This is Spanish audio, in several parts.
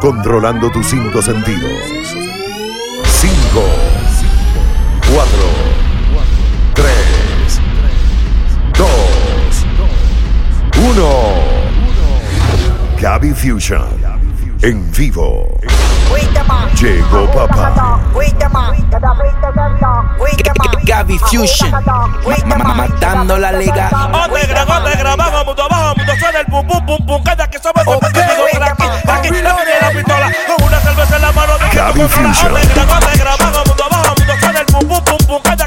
controlando tus cinco sentidos. 5, 4, 3, 2, 1. Gaby Fusion en vivo. Llegó papá. Gaby Fusion, ma- ma- matando la liga. Negra, negra, abajo, mundo abajo, mundo suena el pum pum pum pum. Cada que somos Ok. digo por aquí, aquí, la tiene la pistola. Con una cerveza en la mano, de que Gaby. Fusion. Negra, negra, abajo, mundo abajo, mundo suena el pum pum pum pum. Cada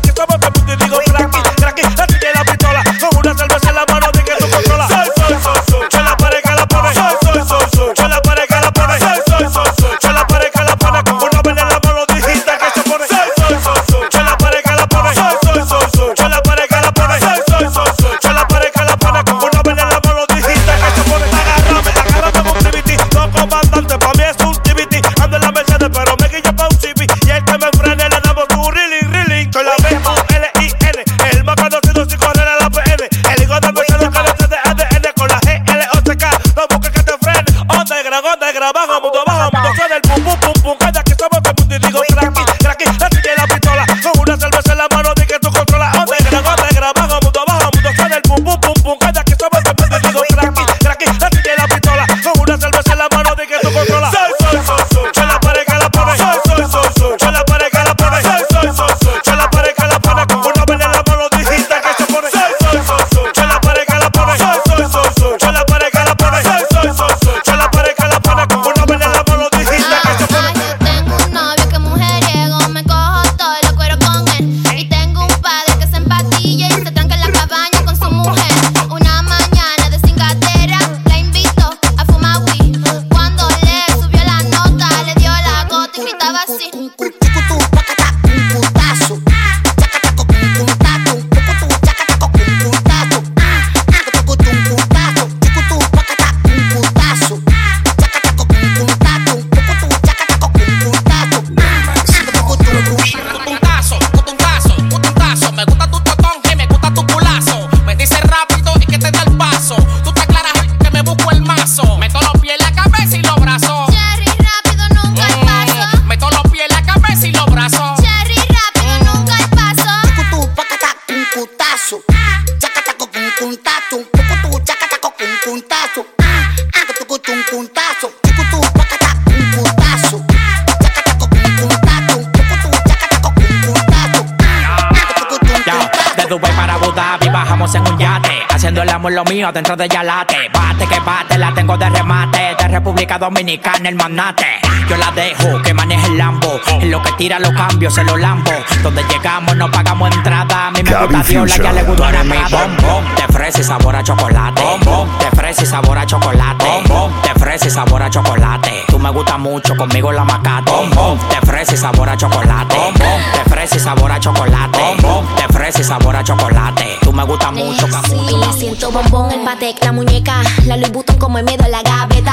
Dominicana el manate Yo la dejo que maneje el Lambo. En lo que tira los cambios se los lambo. Donde llegamos no pagamos entrada. A mí me gusta Dios, la Fusion. ya le gusta mi bombón De fresa y sabor a chocolate. Bombón De fresa y sabor a chocolate. Bombón De fresa y sabor a chocolate. Tú me gusta mucho, conmigo la macate. Bombón De fresa y sabor a chocolate. Bombón De fresa y sabor a chocolate. Bombón De fresa y sabor a chocolate. Tú me gusta mucho, Sí, le siento bombón, el patek, la muñeca, la Louis Vuitton como el miedo en la gaveta.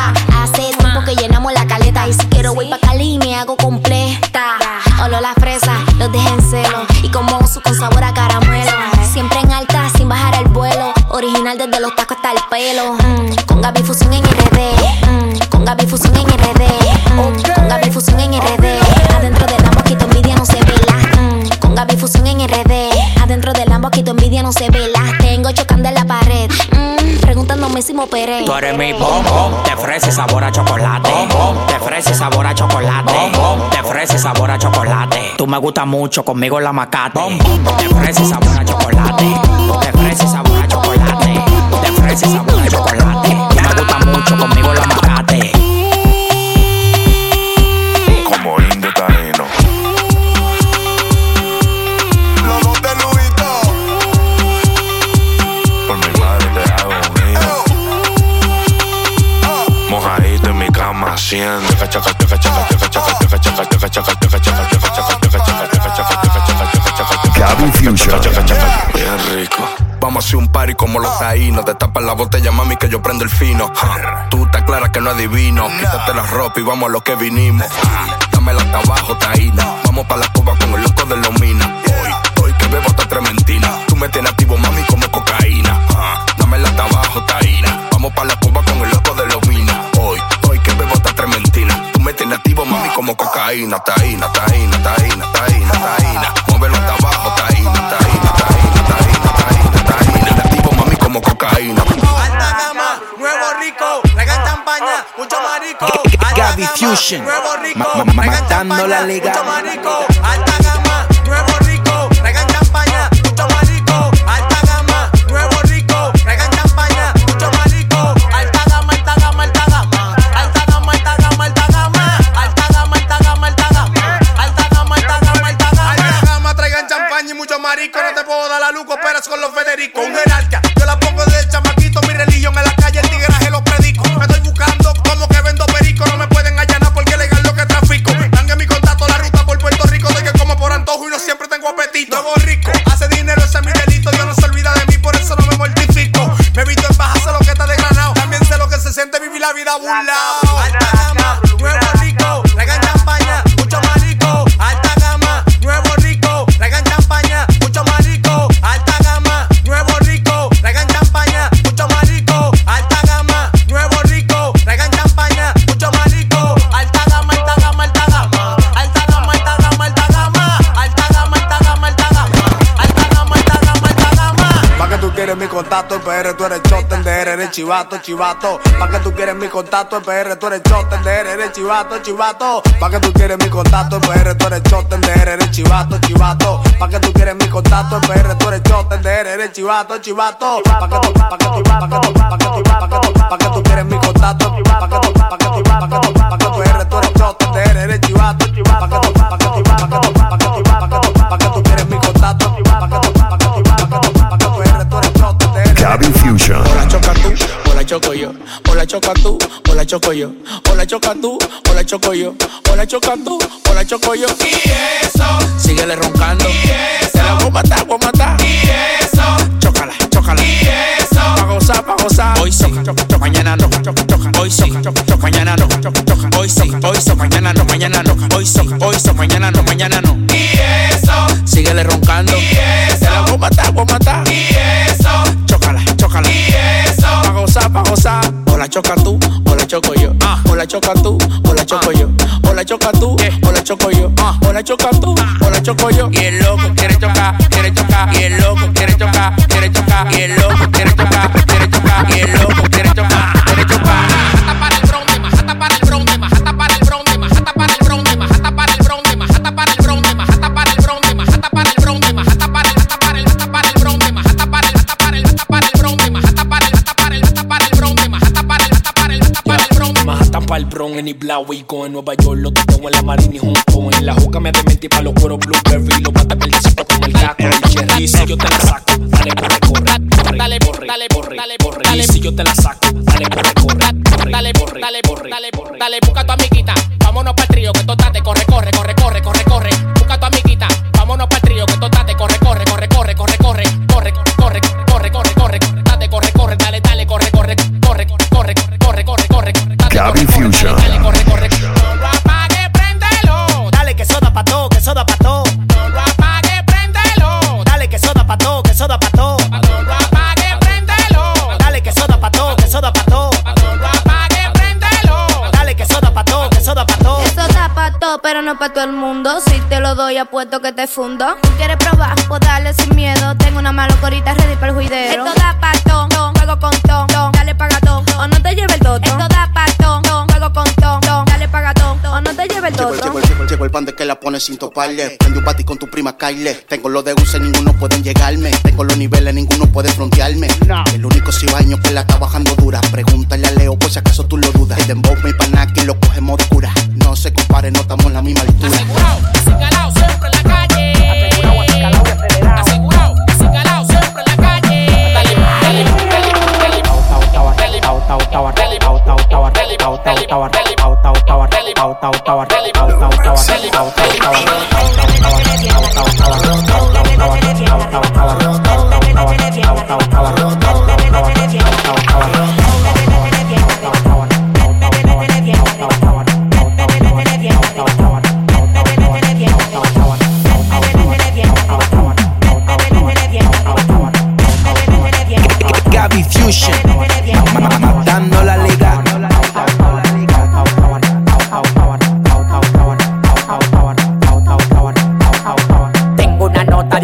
Cali me hago completa. Olo la fresa, los dejen en celo y como su con sabor a caramelo. Siempre en alta, sin bajar el vuelo, original desde los tacos hasta el pelo. Mm, con Gaby Fusión en RD, mm, con Gaby Fusión en RD, mm, con Gaby Fusión en RD. Adentro del amor que tu envidia no se vela. Con Gaby Fusión en RD, adentro del amor que tu envidia no se vela. Tú eres mi bombón, te ofrece sabor a chocolate. Te ofrece sabor a chocolate. Te ofrece sabor a chocolate. Tú me gusta mucho, conmigo la macate. Te ofrece sabor a chocolate. Te ofrece sabor a chocolate. Te ofrece sabor a chocolate. Tú me gusta mucho, conmigo la macate. Fusion. Vamos a hacer un party como los taínos. Destapa la botella, mami, que yo prendo el fino. Tú te aclaras que no adivino. Quítate la ropa y vamos a lo que vinimos. Dámela hasta abajo, taína. Vamos para la cuba con el loco de los minas. Hoy, hoy que bebo esta trementina. Tú me tienes activo, mami, como cocaína. Dámela hasta abajo, taína. Vamos para la cuba taína, taína, taína, taína, taína, taína. Muévelo hasta abajo, taína, taína, taína, taína, taína, taína. Activo mami como cocaína. Alta gama, nuevo rico, regan campaña, mucho marico. Gaby Fusion, matando la liga. Alta gama. PR, tú eres chotender, eres chivato, chivato. Pa' que tú quieres mi contacto, PR, tú eres chotender, eres chivato, chivato. Pa' que tú quieres mi contacto, PR, tú eres chotender, eres chivato, chivato. Pa' que tú quieres mi contacto, PR, tú eres chotender, eres chivato, chivato. Pa' que tú, pa' que tú, pa' que tú, pa' que tú, pa' que tú, pa' que tú quieres mi contacto, chocas tú, o la choco yo. O la chocas tú, o la choco yo. O la. Y eso. la we con Nueva York, los lo doy, apuesto que te fundo. Tú quieres probar, pues dale sin miedo. Tengo una mala corita ready para el juidero. Esto da pato pan de que la pones sin toparle. Prende un bati con tu prima Kyle. Tengo los de use, ninguno pueden llegarme. Tengo los niveles, ninguno puede frontearme. El único cibaño que la está bajando dura. Pregúntale a Leo, pues si acaso tú lo dudas. El dembow me panaki lo cogemos de cura. No se compare, no estamos en la misma altura. Asegurado, siempre en la calle. Asegurado, y. Asegurado, siempre en la calle. Dale, dale, dale, dale, dale, dale, dale, dale, dale, dale, dale Gabby Fusion.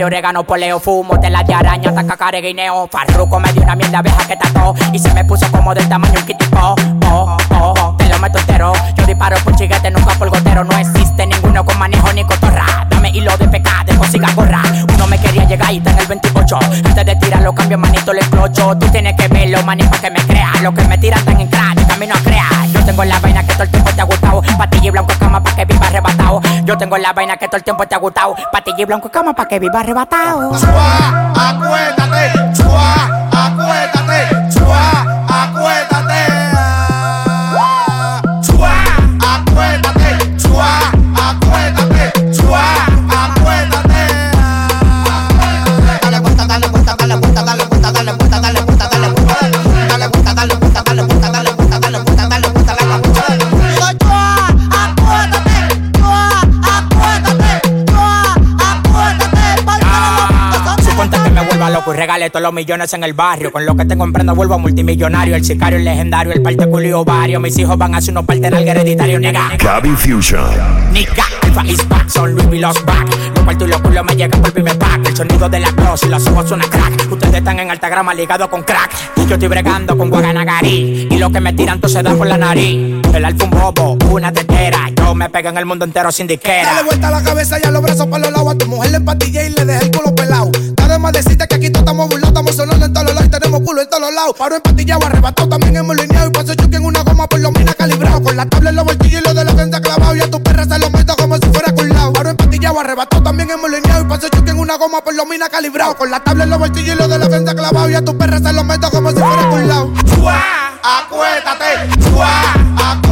De orégano, poleo, fumo, tela de araña, taca guineo. Farruco me dio una mierda vieja que tató y se me puso como del tamaño un kitipo. Oh, oh, oh, te lo meto entero. Yo disparo por chiguete, nunca por gotero. No existe ninguno con manejo ni cotorra. Dame hilo de pecado, consiga gorra. Uno me quería llegar y está en el 28. Antes de tirar los cambios, manito, le explocho. Tú tienes que verlo, manito, que me crea. Lo que me tiran tan en crack, camino a crear. Yo tengo la vaina que todo el tiempo te ha gustado. Patilla y blanco cama pa' que viva arrebatado. Yo tengo la vaina que todo el tiempo te ha gustado. Patilla y blanco cama pa' que viva arrebatado. Chua, y regale todos los millones en el barrio. Con lo que tengo en prenda vuelvo multimillonario. El sicario, el legendario, el parte culio vario. Mis hijos van a hacer unos parte en algo hereditario, nega. Gaby Fusion. Nica, Alfa is back, son Louis V los back. Lo cual tú y lo culo me llega por primer pack. El sonido de la cross y los ojos suena crack. Ustedes están en alta grama ligados con crack. Yo estoy bregando con Guaganagari. Y lo que me tiran todo se da por la nariz. El un bobo, una tetera. Me pego en el mundo entero sin disquera. Dale vuelta a la cabeza y a los brazos para los lados. A tu mujer le empatillé y le dejé el culo pelado. Nada más decirte que aquí todos estamos burlados, estamos sonando en todos los lados y tenemos culo en todos los lados. Paro empatillado, arrebatado, también hemos lineado. Y paso choque en una goma por los minas calibrado. Con la tabla en los bolsillos y lo de la frente clavado. Y a tu perra se lo meto como si fuera culado. Paro empatillado, arrebatado, también hemos lineado. Y paso choque en una goma por los minas calibrado. Con la tabla en los bolsillos y lo de la frente clavado. Y a tu perra se lo meto como si fuera culado. Acuérdate, acuérdate,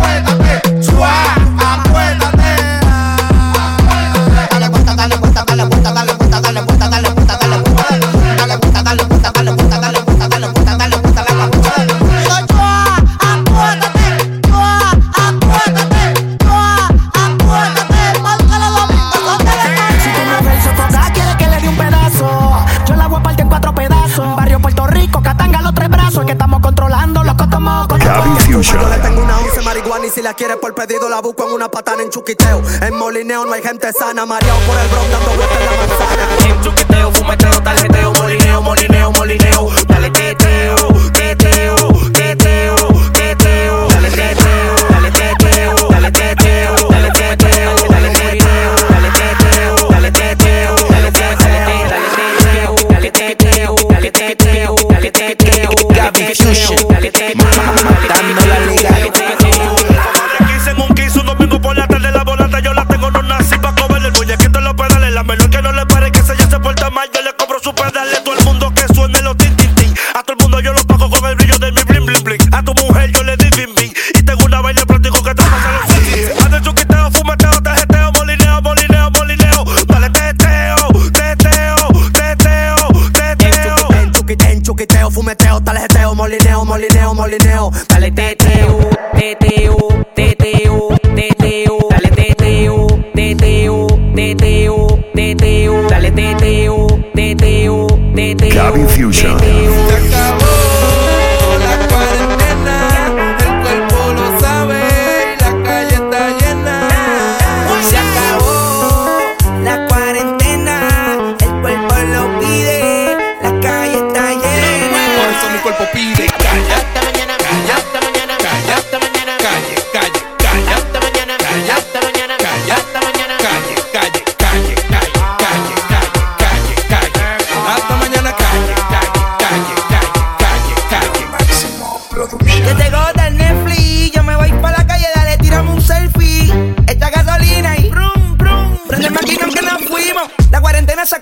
la quiere por pedido la busco en una patana en chuquiteo. En molineo no hay gente sana, mareado por el bron dando vueltas en la manzana. En chuquiteo, fumeteo, tarjeteo, molineo, molineo, molineo.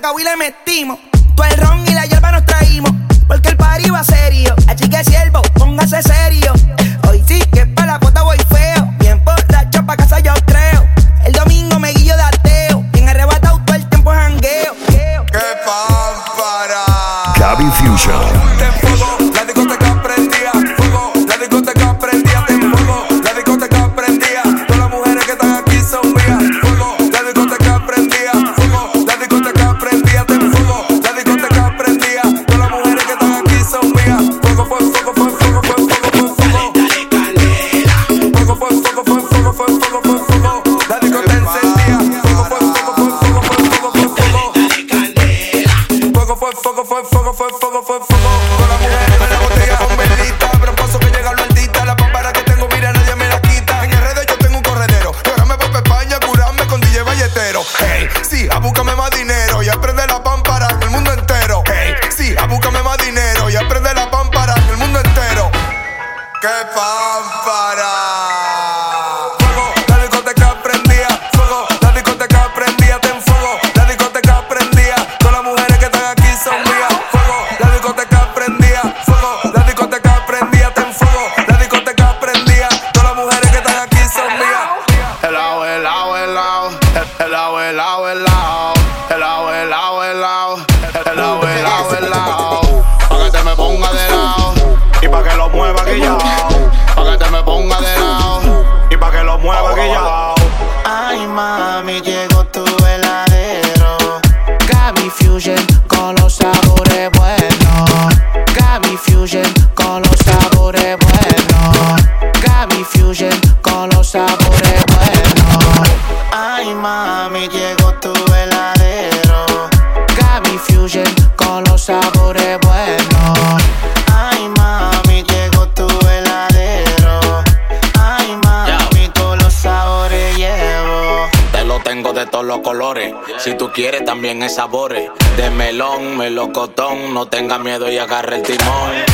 Acabó y le metimos. Todo el ron y la hierba nos traímos. Porque el party va serio. Así que siervo, póngase serio. sabores de melón, melocotón. No tenga miedo y agarre el timón.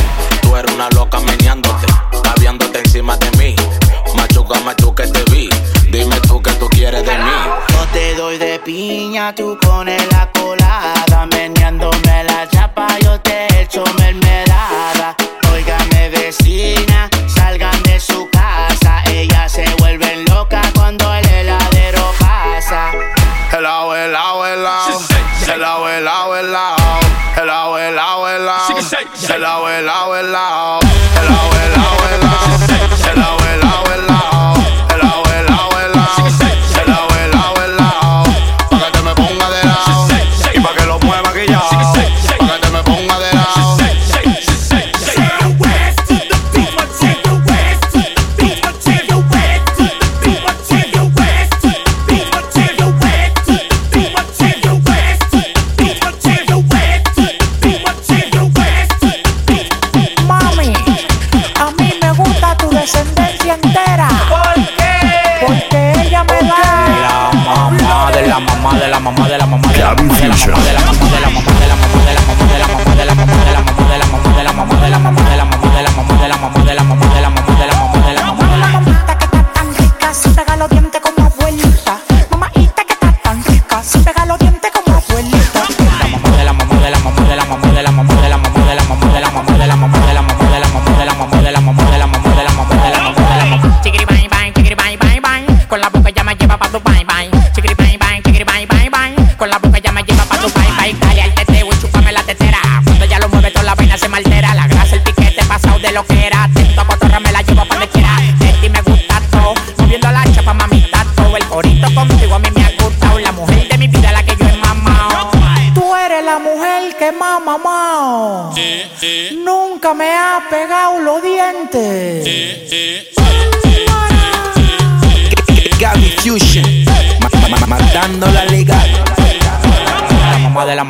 descendencia entera. ¿Por qué? Porque ella me da. La mamá de la mamá de la mamá de la mamá de la mamá de la mamá de la mamá.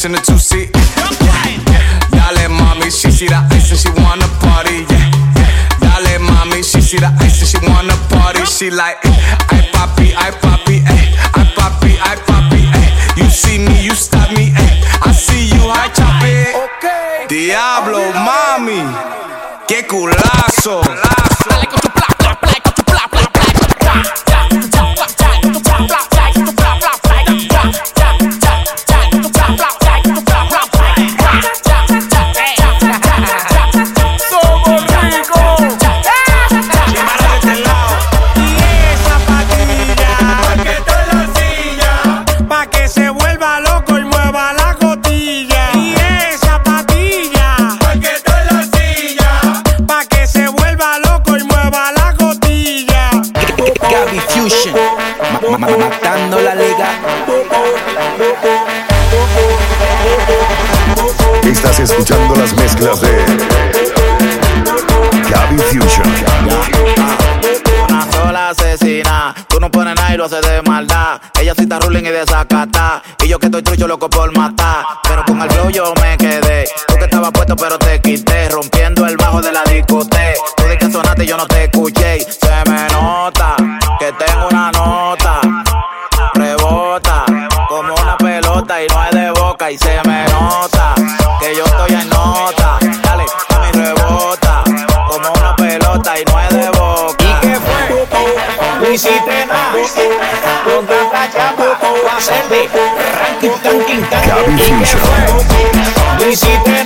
bitch in the two seat. Yeah, yeah. Y'all let mommy, she see the ice and she wanna party. Yeah, yeah. Y'all let mommy, she see the ice and she wanna party. She like, I poppy, I poppy, I poppy, I poppy. You see me, you stop me, ay. I see you, I chop it. Okay. Diablo, mommy, que culazo. escuchando las mezclas de Cavi Fusion. Una sola asesina, tú no pones nada y lo de maldad. Ella cita ruling y desacata, y yo que estoy trucho loco por matar. Pero con el flow yo me quedé, tú que estabas puesto pero te quité, rompiendo el bajo de la discoteca. Tú de que sonaste y yo no te escuché. hiciste nada. Con tú vas. Ranking, tanking, tanking. No hiciste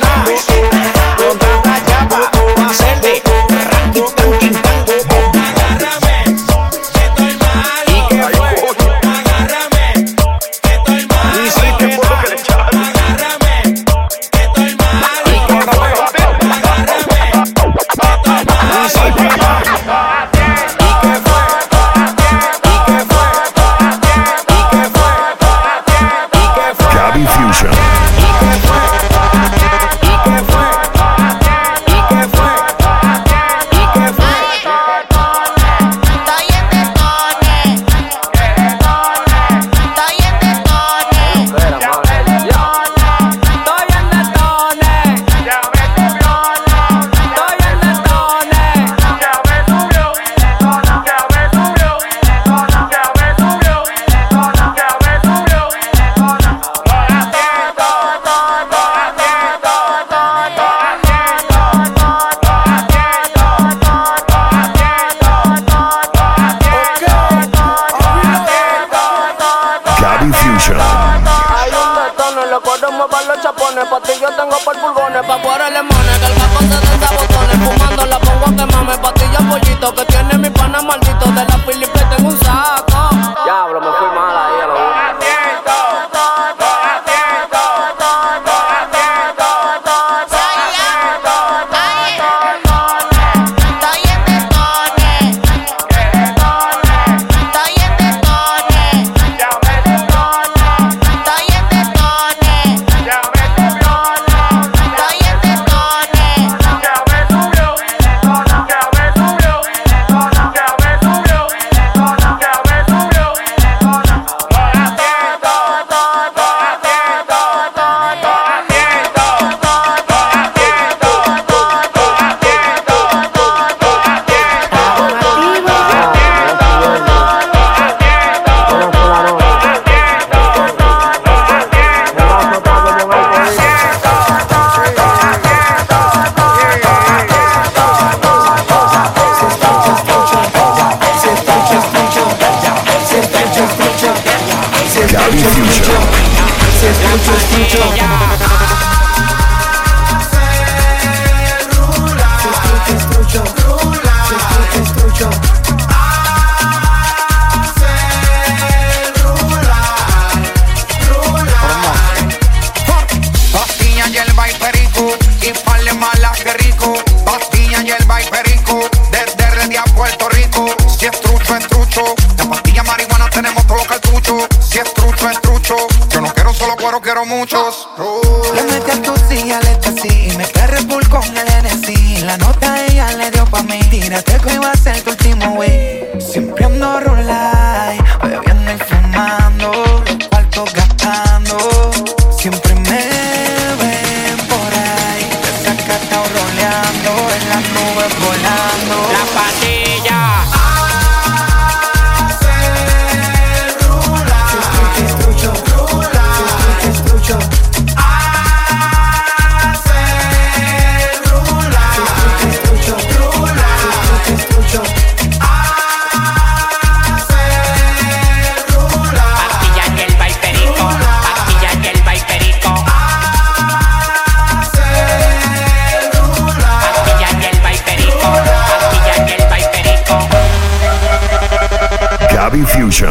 Fusion.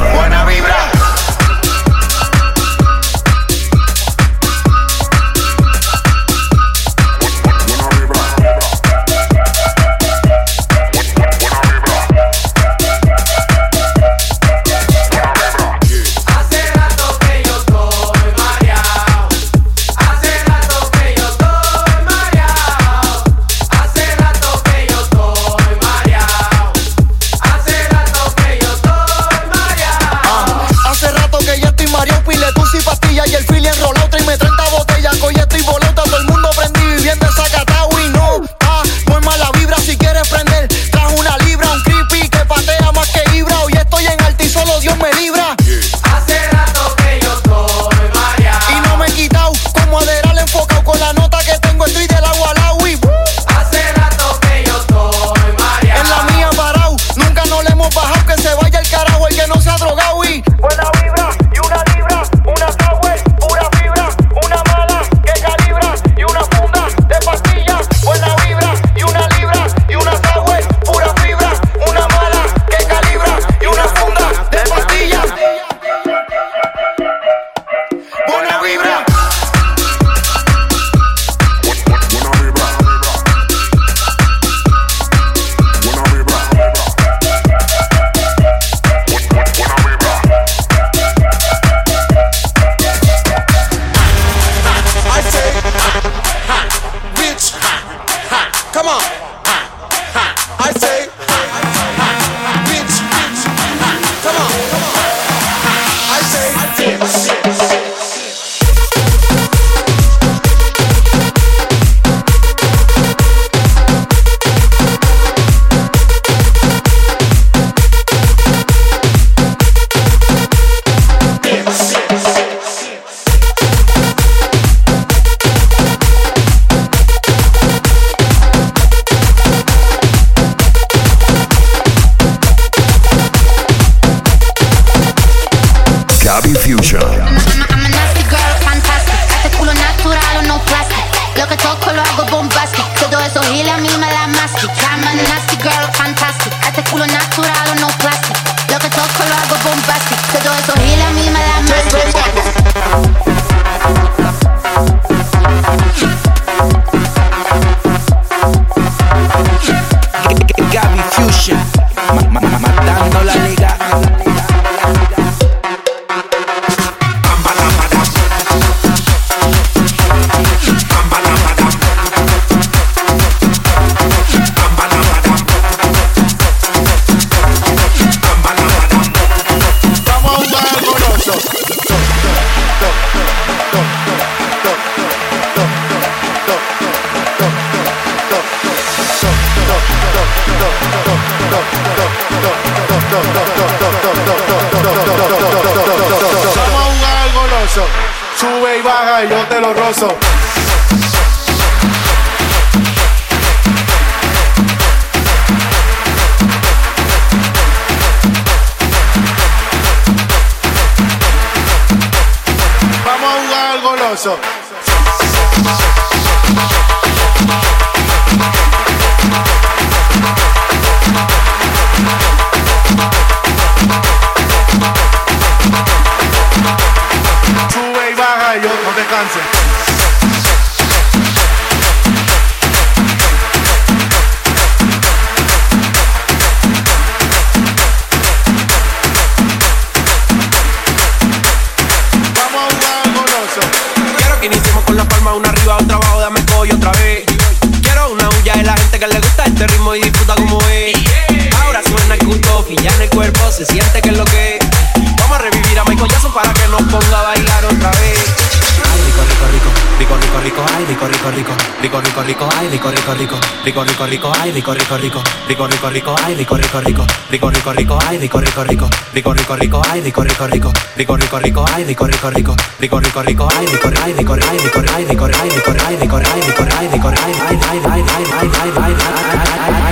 Sube y baja y yo te lo rozo. Vamos a jugar al goloso. Johnson. Rico, rico, rico, rico, ay, rico, rico, rico, rico, rico, rico, ay, rico, rico, rico, rico, rico, rico, ay, rico, rico, rico, rico, rico, rico, ay, rico, rico, rico, rico, rico, rico, ay, rico, rico, rico, rico, rico, rico, ay, rico, rico, rico, rico, rico, rico, ay, rico, ay, rico, ay, rico, ay, rico, ay, rico, ay, rico, ay, rico, ay, rico, ay, ay, ay, ay, ay, ay, ay, ay, ay,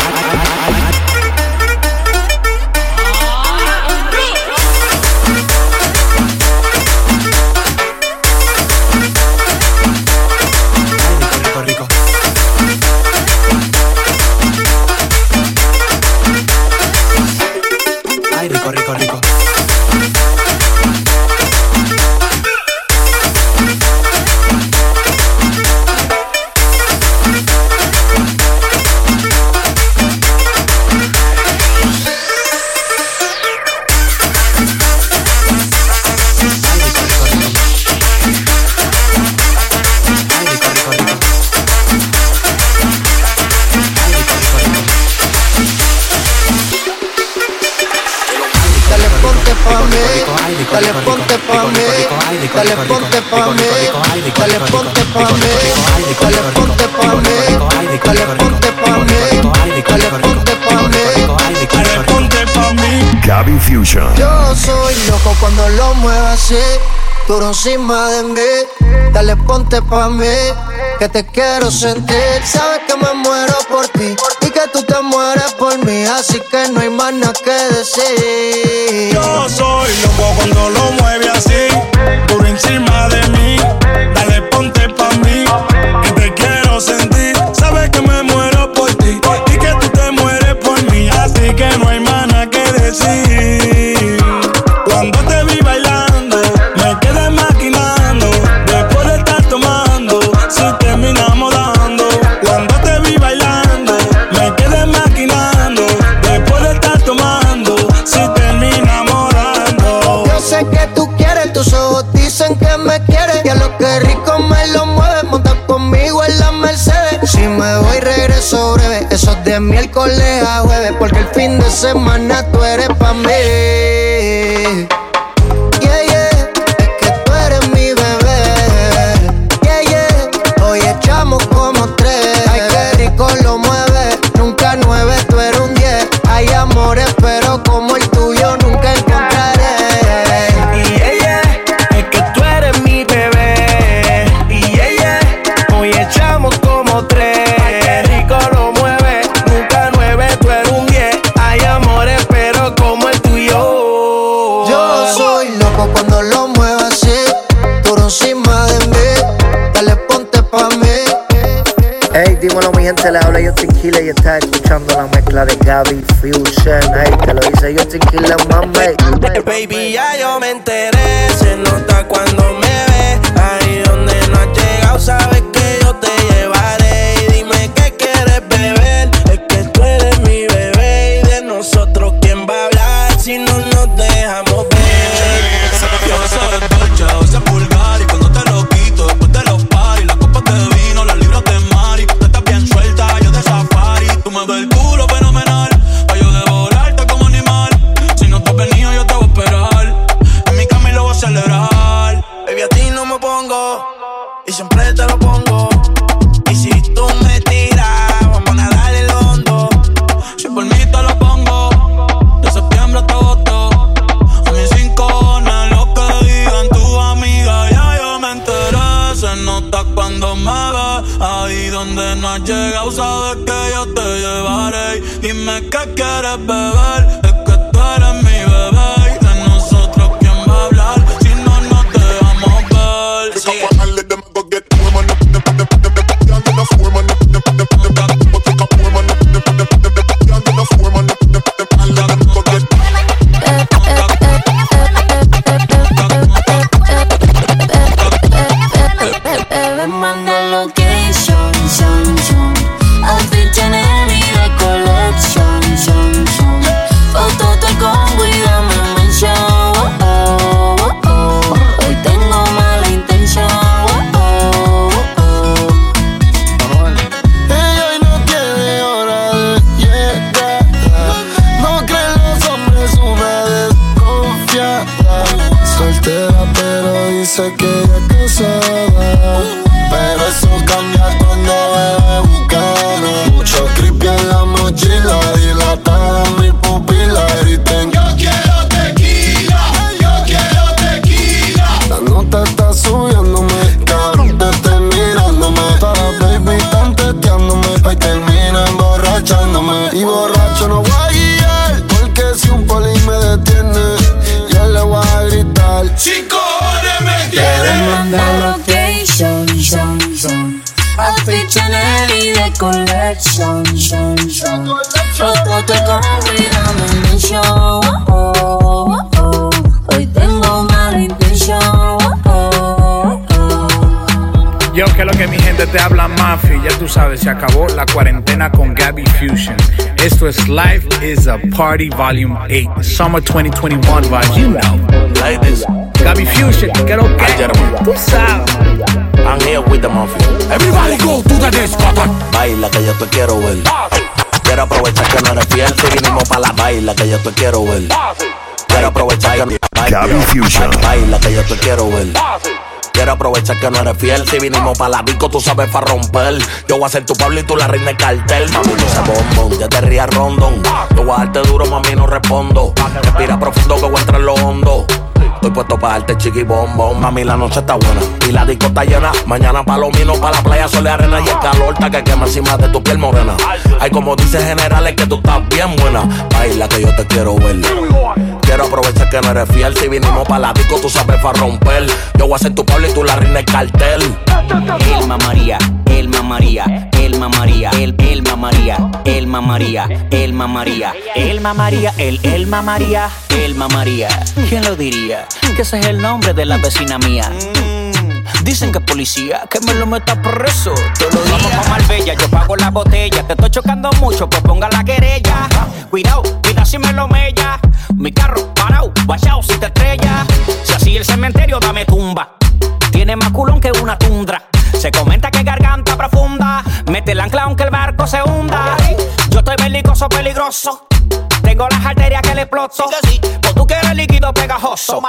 encima de mí. Dale ponte pa' mí, que te quiero sentir. semana tú eres pa' mí. to kill a is a party volume 8 summer 2021 vibe you know like this Gabi Fusion get quiero que tú sabes I'm here with the mafia. Everybody go to the discotheque. Baila que yo te quiero ver. Quiero aprovechar que no eres fiel. Te vinimos pa' la baila que yo te quiero ver. Quiero aprovechar que no eres. Baila que yo te quiero ver. Quiero aprovechar que no eres fiel. Si vinimos para la disco, tú sabes para romper. Yo voy a ser tu Pablo y tú la reina de cartel. Mami, no se bombón, ya te rías rondón. Yo voy a darte duro, mami, no respondo. Respira profundo que voy a entrar en lo hondo. Estoy puesto para darte chiqui bombón. Mami, la noche está buena y la disco está llena. Mañana palomino para la playa, sol y arena y el calor está que quema encima de tu piel morena. Hay como dice generales que tú estás bien buena. Baila que yo te quiero ver. Quiero aprovechar que no eres fiel. Si vinimos para la disco, tú sabes para romper. Yo voy a ser tu Pablo y tú la reina del cartel. El mamaría, el mamaría, el mamaría, el, el mamaría, el mamaría, el mamaría, el mamaría, el, el mamaría, el mamaría. ¿Quién lo diría? Que ese es el nombre de la vecina mía. Dicen que es policía, que me lo meta preso. Todos los días. Vamos pa' Marbella, yo pago la botella. Te estoy chocando mucho, pues ponga la querella. Cuidado, cuidado si me lo mella. Mi carro parado, guachao si te estrella. Si así el cementerio, dame tumba. Tiene más culón que una tundra. Se comenta que garganta profunda. Mete el ancla aunque el barco se hunda. Yo estoy belicoso, peligroso. Tengo las arterias que le exploto. Pues tú quieres líquido pegajoso.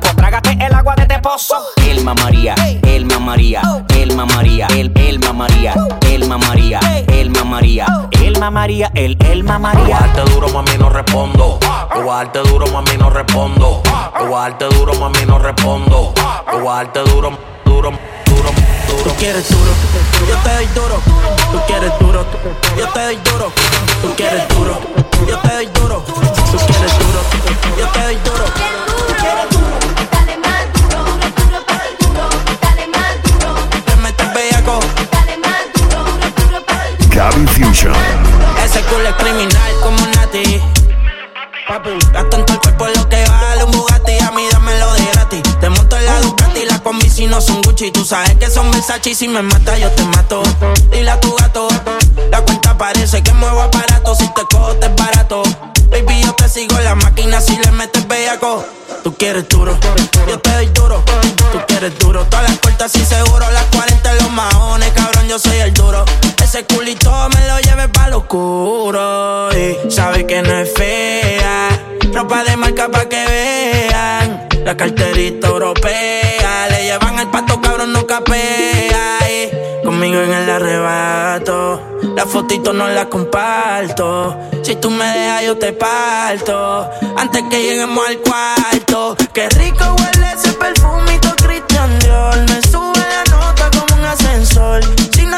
Pues trágate el agua de este pozo. El mamaría, el mamaría, el mamaría, el, el mamaría, el mamaría, el mamaría, el mamaría, el, el mamaría. Yo voy a darte duro, mami, no respondo. Yo voy a darte duro, mami, no respondo. Yo voy a darte duro, mami, no respondo. Yo voy a darte duro, duro, duro, Tú duro. quieres duro, yo te doy duro. Tú quieres duro, yo te doy duro. Tú quieres duro, yo te doy duro. Tú quieres duro, yo te doy duro. Dale ese culo es criminal como Nati. Papi, gasto en todo el cuerpo lo que vale un Bugatti. A mí dámelo de gratis. Te monto en la Ducati, las combi si no son Gucci. Tú sabes que son Versace y si me mata yo te mato. Dile a tu gato, la cuenta parece que muevo aparato. Si te cojo te es barato. Baby, yo te sigo la máquina si le metes bellaco. Tú quieres duro, yo te doy duro. Tú quieres duro, todas las cortas y seguro. Las 40 en los maones, cabrón, yo soy el duro. Ese culito me lo lleve pa' lo oscuro. Y sabe que no es fea. Ropa de marca pa' que vean. La carterita europea. Le llevan el pato, cabrón, no capea. Conmigo en el arrebato. La fotito no la comparto. Si tú me dejas, yo te parto. Antes que lleguemos al cuarto. Qué rico huele ese perfumito Christian Dior. Me sube la nota como un ascensor. Si no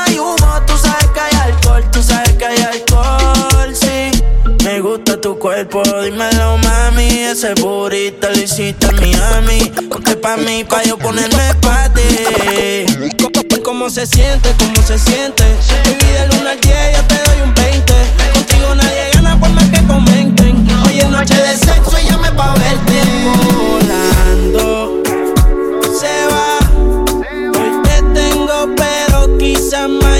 cuerpo, dímelo mami. Ese burrito lo hiciste en Miami. Ponte pa' mí, pa' yo ponerme pa' ti ¿Cómo, ¿Cómo se siente? ¿Cómo se siente? Baby, del 1 al 10 yo te doy un 20 Contigo nadie gana por más que comenten. Hoy es noche de sexo y llame pa' verte. Volando se va. Hoy te tengo pero quizás mañana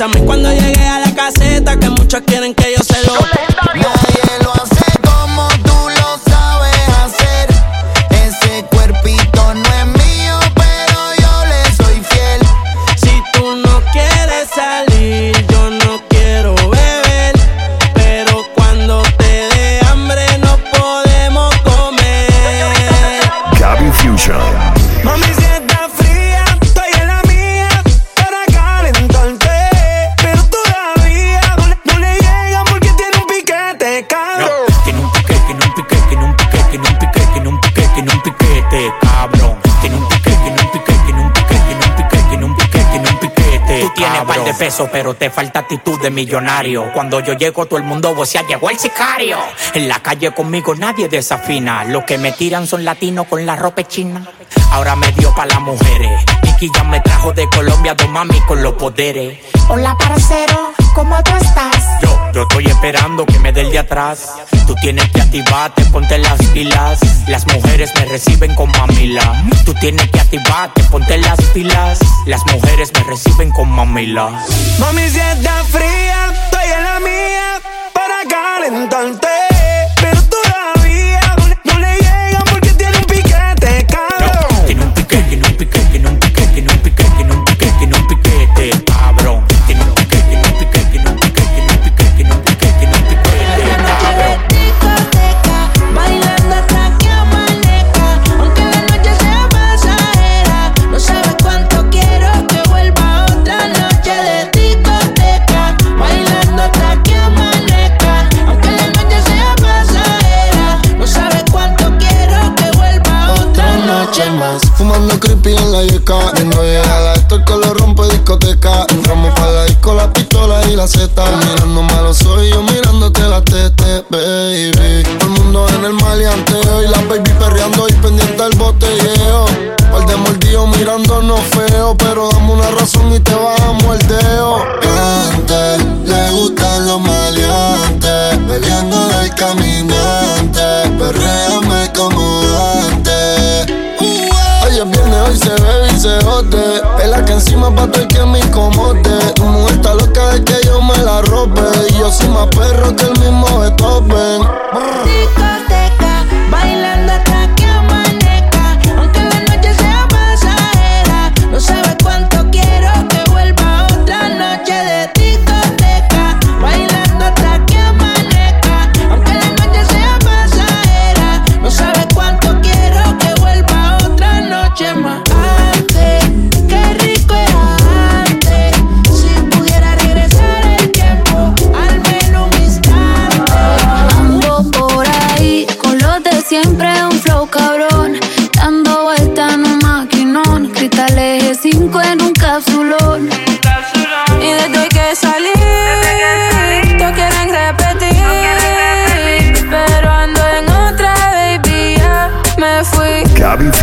Avísame cuando pero te falta actitud de millonario. Cuando yo llego, todo el mundo vocea, llegó el sicario. En la calle conmigo nadie desafina. Los que me tiran son latinos con la ropa china. Ahora me dio pa' las mujeres. Nicky ya me trajo de Colombia dos mami con los poderes. Hola, parcero, ¿cómo tú estás? Yo, yo estoy esperando que me dé el de atrás. Tú tienes que activarte, ponte las pilas. Las mujeres me reciben con mamila. Tú tienes que activarte, ponte las pilas. Las mujeres me reciben con mamila. Mami, si está fría, estoy en la mía para calentarte. Zeta Mirándome a los yo mirándote la tete, baby. Todo el mundo en el maleanteo Y la baby perreando y pendiente del botelleo. Par de mordidos mirándonos feo Pero dame una razón y te bajamos el dedo Antes le gustan los maleantes Peleando del caminante Perréame como antes. Hoy es viernes, hoy se bebe y se jode Es la que encima pa' todo el que me incomode Tu mujer yo soy más perro que el mismo Beethoven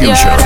Future.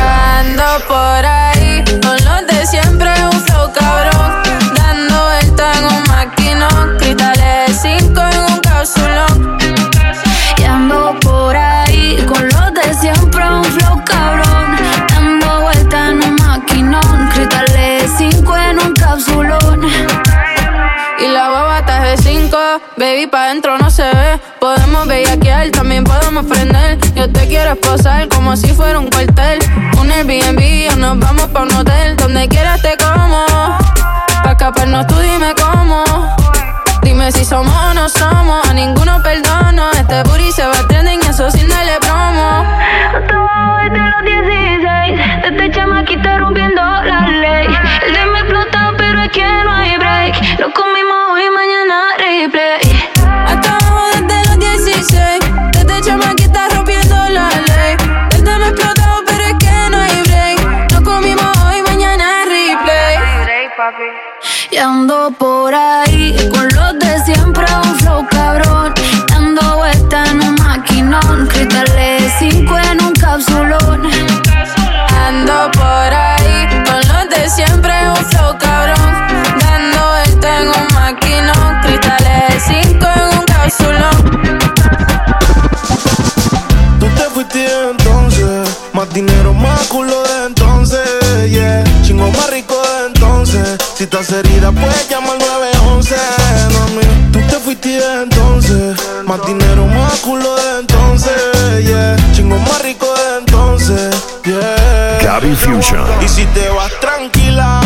Y si te vas tranquila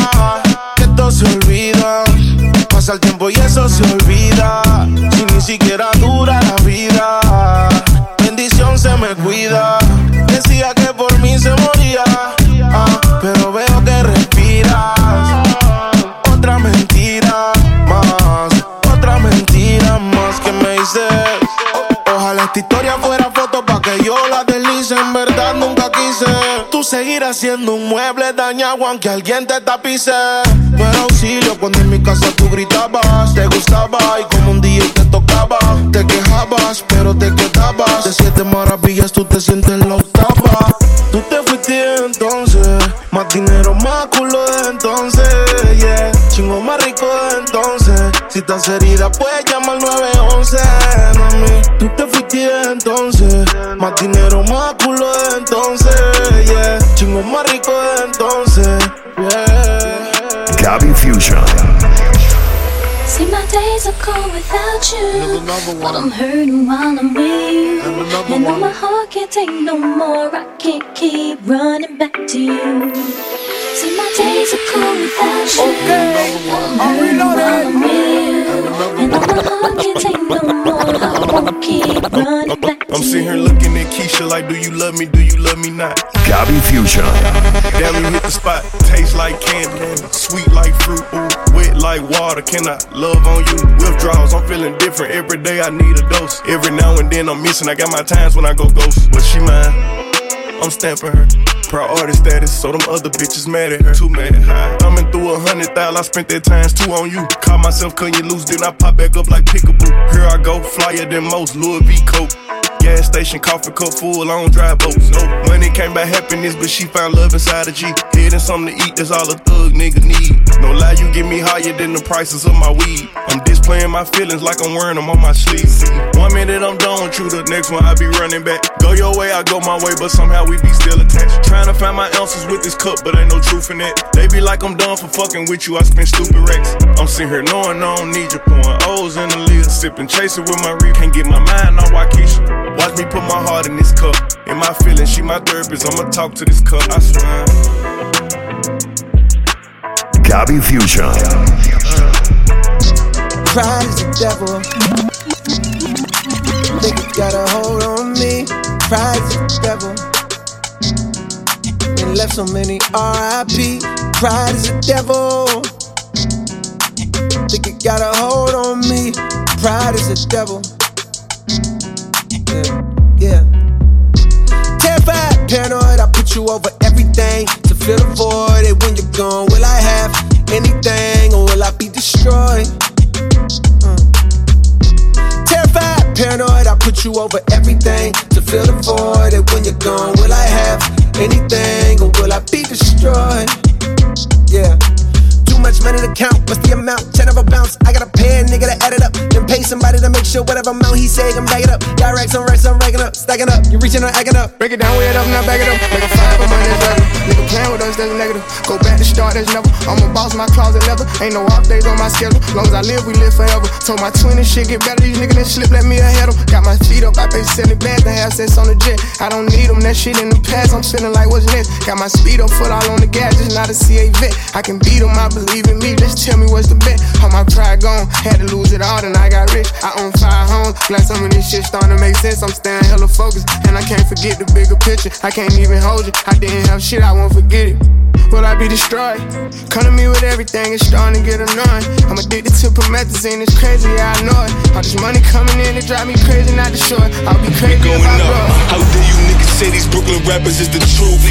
Que esto se olvida Pasa el tiempo y eso se olvida Si ni siquiera dura la vida bendición se me cuida. Decía que por mí se moría, ah, pero veo que respiras. Otra mentira más, otra mentira más que me dices. Ojalá esta historia fuera foto pa' que yo la deslice. En verdad. Tú seguirás siendo un mueble dañado aunque alguien te tapice. Pero auxilio cuando en mi casa tú gritabas. Te gustaba y como un día te tocaba. Te quejabas, pero te quedabas. De siete maravillas tú te sientes la octava. Tú te fuiste entonces. Más dinero, más culo de entonces. Yeah. Chingo más rico de entonces. Si estás herida, puedes llamar 911. Mami, tú te fuiste entonces. Más dinero, Gabby Fusion. See my days are cold without you. But I'm hurting while I'm with you. And though my heart can't take no more. I can't keep running back to you See my days are cold without you But I'm hurting while I'm with And though my heart can't take no more I won't keep running back I'm sitting here looking at Keisha like, do you love me? Do you love me not? Gabby Fusion. Damn, you hit the spot. Taste like candy, sweet like fruit, ooh, wet like water. Can I love on you? Withdrawals, I'm feeling different. Every day I need a dose. Every now and then I'm missing. I got my times when I go ghost. But she mine. I'm stamping her. Priority status, so them other bitches mad at her. Too mad. Coming through a hundred thousand, I spent that times two on you. Caught myself cutting you loose, then I pop back up like pickaboo. Here I go, flyer than most, Louis V. Coke. Gas station, coffee cup full, I don't drive boats. No money came by happiness, but she found love inside a G. Head and something to eat, that's all a thug nigga need. No lie, you get me higher than the prices of my weed. I'm displaying my feelings like I'm wearing them on my sleeve. One minute I'm done with you, the next one I be running back. Go your way, I go my way, but somehow we be still attached. Trying to find my ounces with this cup, but ain't no truth in it. They be like I'm done for fucking with you, I spend stupid racks. I'm sitting here knowing I don't need you, pouring O's in the lid, sipping, chasing with my reef. Can't get my mind on Waukesha. Watch me put my heart in this cup. In my feelings, she my therapist. I'ma talk to this cup. I swear. Gabby Fusion. Pride is the devil. Think it got a hold on me. Pride is the devil. And left so many RIP. Pride is the devil. Think it got a hold on me. Pride is the devil. Yeah. yeah. Terrified, paranoid, I put you over everything to fill the void. And when you're gone, will I have anything or will I be destroyed? Uh. Terrified, paranoid, I put you over everything to fill the void. And when you're gone, will I have anything or will I be destroyed? Yeah. Much money to count, what's the amount? Ten of a bounce, I gotta pay a nigga to add it up. Then pay somebody to make sure whatever amount he say, I'm back it up. Direct, I'm racks, I'm racking up, stacking up. You reaching, I'm acting up. Break it down, weigh it up, now back it up. Make a five of money, regular. Nigga playing with us, that's negative. Go back to start, that's never. I'm a boss, my closet leather. Ain't no off days on my schedule. Long as I live, we live forever. Told my twin and shit get better. These niggas that slip, let me ahead them. Got my feet up, I pay 70 bags to have sex on the jet. I don't need them, that shit in the past. I'm feeling like what's next. Got my speed up, foot all on the gas, just not a CA vet. I can beat them, I believe in me. Just tell me what's the bet. All my pride gone, had to lose it all, then I got rich. I own five homes, glad some of this shit starting to make sense. I'm staying hella focused, and I can't forget the bigger picture. I can't even hold you. I didn't have shit, I won't forget it. Will I be destroyed? Come to me with everything, it's starting to get annoying. I'm addicted to promethazine, it's crazy, yeah, I know it. All this money coming in, it drive me crazy, not the short. I'll be crazy if I up. How dare you say these Brooklyn rappers is the truth?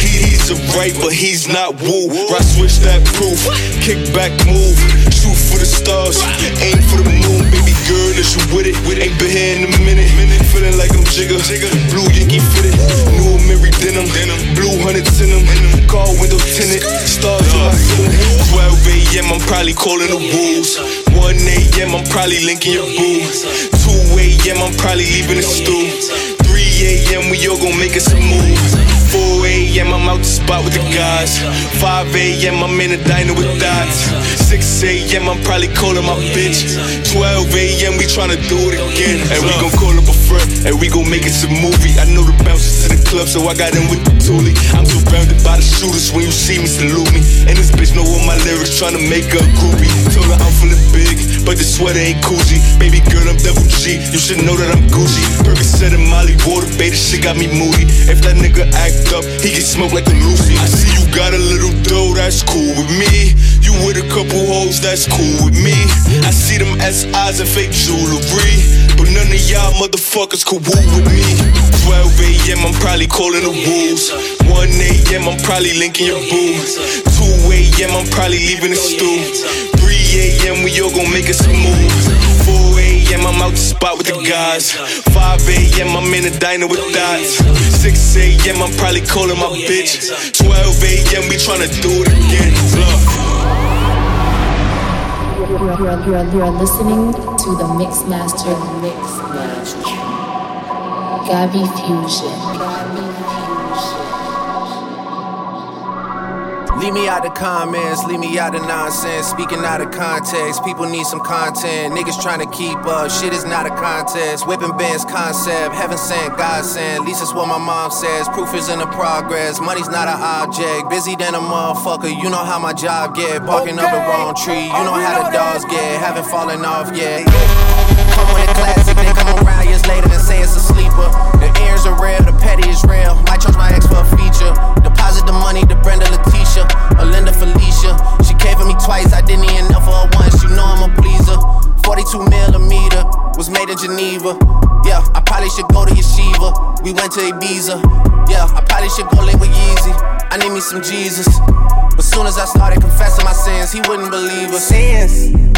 He, he's a right, but he's not woo. I switch that proof. Kick back move. Shoot for the stars. Aim for the moon, baby girl. Is you with it? Ain't been here in a minute. Feeling like I'm Jigga. Blue Yankee fitted. New Mary denim. Blue hundreds in them. Car window tinted. Stars on my ceiling. 12 a.m. I'm probably calling the wolves. 1 a.m. I'm probably linking your boo. 2 a.m. I'm probably leaving the stool. 3 a.m. we all gon' make us a move. 4 a.m. I'm out the spot with the guys. 5 a.m. I'm in the diner with dots. 6 a.m. I'm probably calling my bitch. 12 a.m. we tryna do it again. And we gon' call up a friend and we gon' make it a movie. I know the bouncers to the club, so I got in with the toolie. I'm surrounded by the shooters when you see me, salute me. And this bitch know all my lyrics, tryna make her a groupie. Told her I'm feeling big, but the sweater ain't Gucci. Baby girl, I'm double G. You should know that I'm Gucci. Percocet and Molly water, baby, shit got me moody. If that nigga act up, he get smoked like a Lucy. I see you got a little dough, that's cool with me. You You with a couple hoes, that's cool with me. I see them SIs and fake jewelry. But none of y'all motherfuckers could woo with me. 12 a.m., I'm probably calling the wolves. 1 a.m., I'm probably linking your boo. 2 a.m., I'm probably leaving the stool. 3 a.m., we all gon' make a move. 4 a.m., I'm out the spot with the guys. 5 a.m., I'm in the diner with dots. 6 a.m., I'm probably calling my bitch. 12 a.m., we tryna do it again. Look. You're, you're, you're, you're listening to the Mix Master Mix Master. Gabby Fusion. Leave me out the comments, leave me out the nonsense. Speaking out of context, people need some content. Niggas trying to keep up, shit is not a contest. Whipping bands concept, heaven sent, God sent. At least that's what my mom says. Proof is in the progress, money's not an object. Busy than a motherfucker, you know how my job get. Barking up the wrong tree, you know how the dogs get. Haven't fallen off yet. Come with a classic, they come around years later and say it's a The ears are real, the petty is real. Might charge my ex for a feature. Deposit the money to Brenda Letitia, or Linda Felicia. She came for me twice, I didn't even know for her once. You know I'm a pleaser. 42 millimeter was made in Geneva. Yeah, I probably should go to Yeshiva. We went to Ibiza. Yeah, I probably should go live with Yeezy. I need me some Jesus. But soon as I started confessing my sins, he wouldn't believe us. Sins.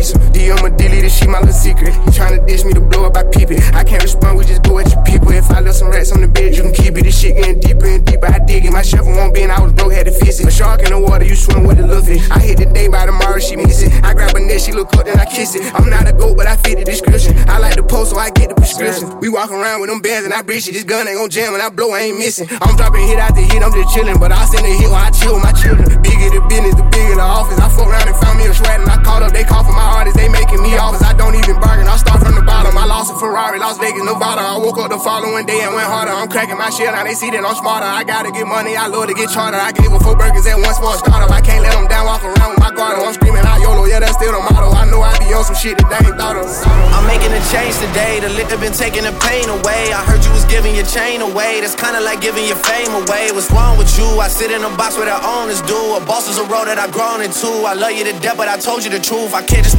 a threesome. DM a delete this shit, my little secret. You tryna dish me to blow up, I peep it. I can't respond, we just go at your people. If I left some rats on the bed, you can keep it. This shit getting deeper and deeper. I dig it. My shovel won't bend, I was broke, had to fix it. A shark in the water, you swim with the little. I hit the day by tomorrow, she miss it. I grab a net, she look up, then I kiss it. I'm not a goat, but I fit the description. I like the post, so I get the prescription. We walk around with them bands and I breach it. This gun ain't gon' jam when I blow, I ain't missing. I'm dropping hit after hit, I'm just chillin'. But I send a hit while I chill with my children. Bigger the business, the bigger the office. I fuck around and found me a shred and I called up, they call for my artists, they making me offers. I don't even bargain, I start from the bottom. I lost a Ferrari, Las Vegas, Nevada. I woke up the following day and went harder. I'm cracking my shit, now they see that I'm smarter. I gotta get money, I love to get charter. I gave her four burgers at once for a starter. I can't let them down, walk around with my guard. I'm screaming out YOLO, yeah, that's still the motto. I know I be on some shit that they ain't thought of. I'm making a change today. The liquor been taking the pain away. I heard you was giving your chain away. That's kinda like giving your fame away. What's wrong with you? I sit in a box where the owners do. A boss is a role that I've grown into. I love you to death, but I told you the truth. I can't just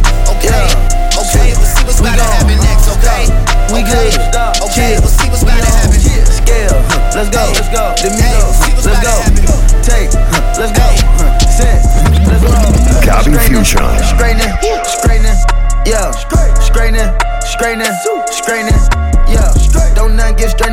Let's go. Let's go. Domino. Let's go. Take. Let's go. Set. Let's go. Gabby Fusion. Straightening. Straightening. Yeah. Straightening. Straightening. Straightening. Yeah. Don't nothing get straightening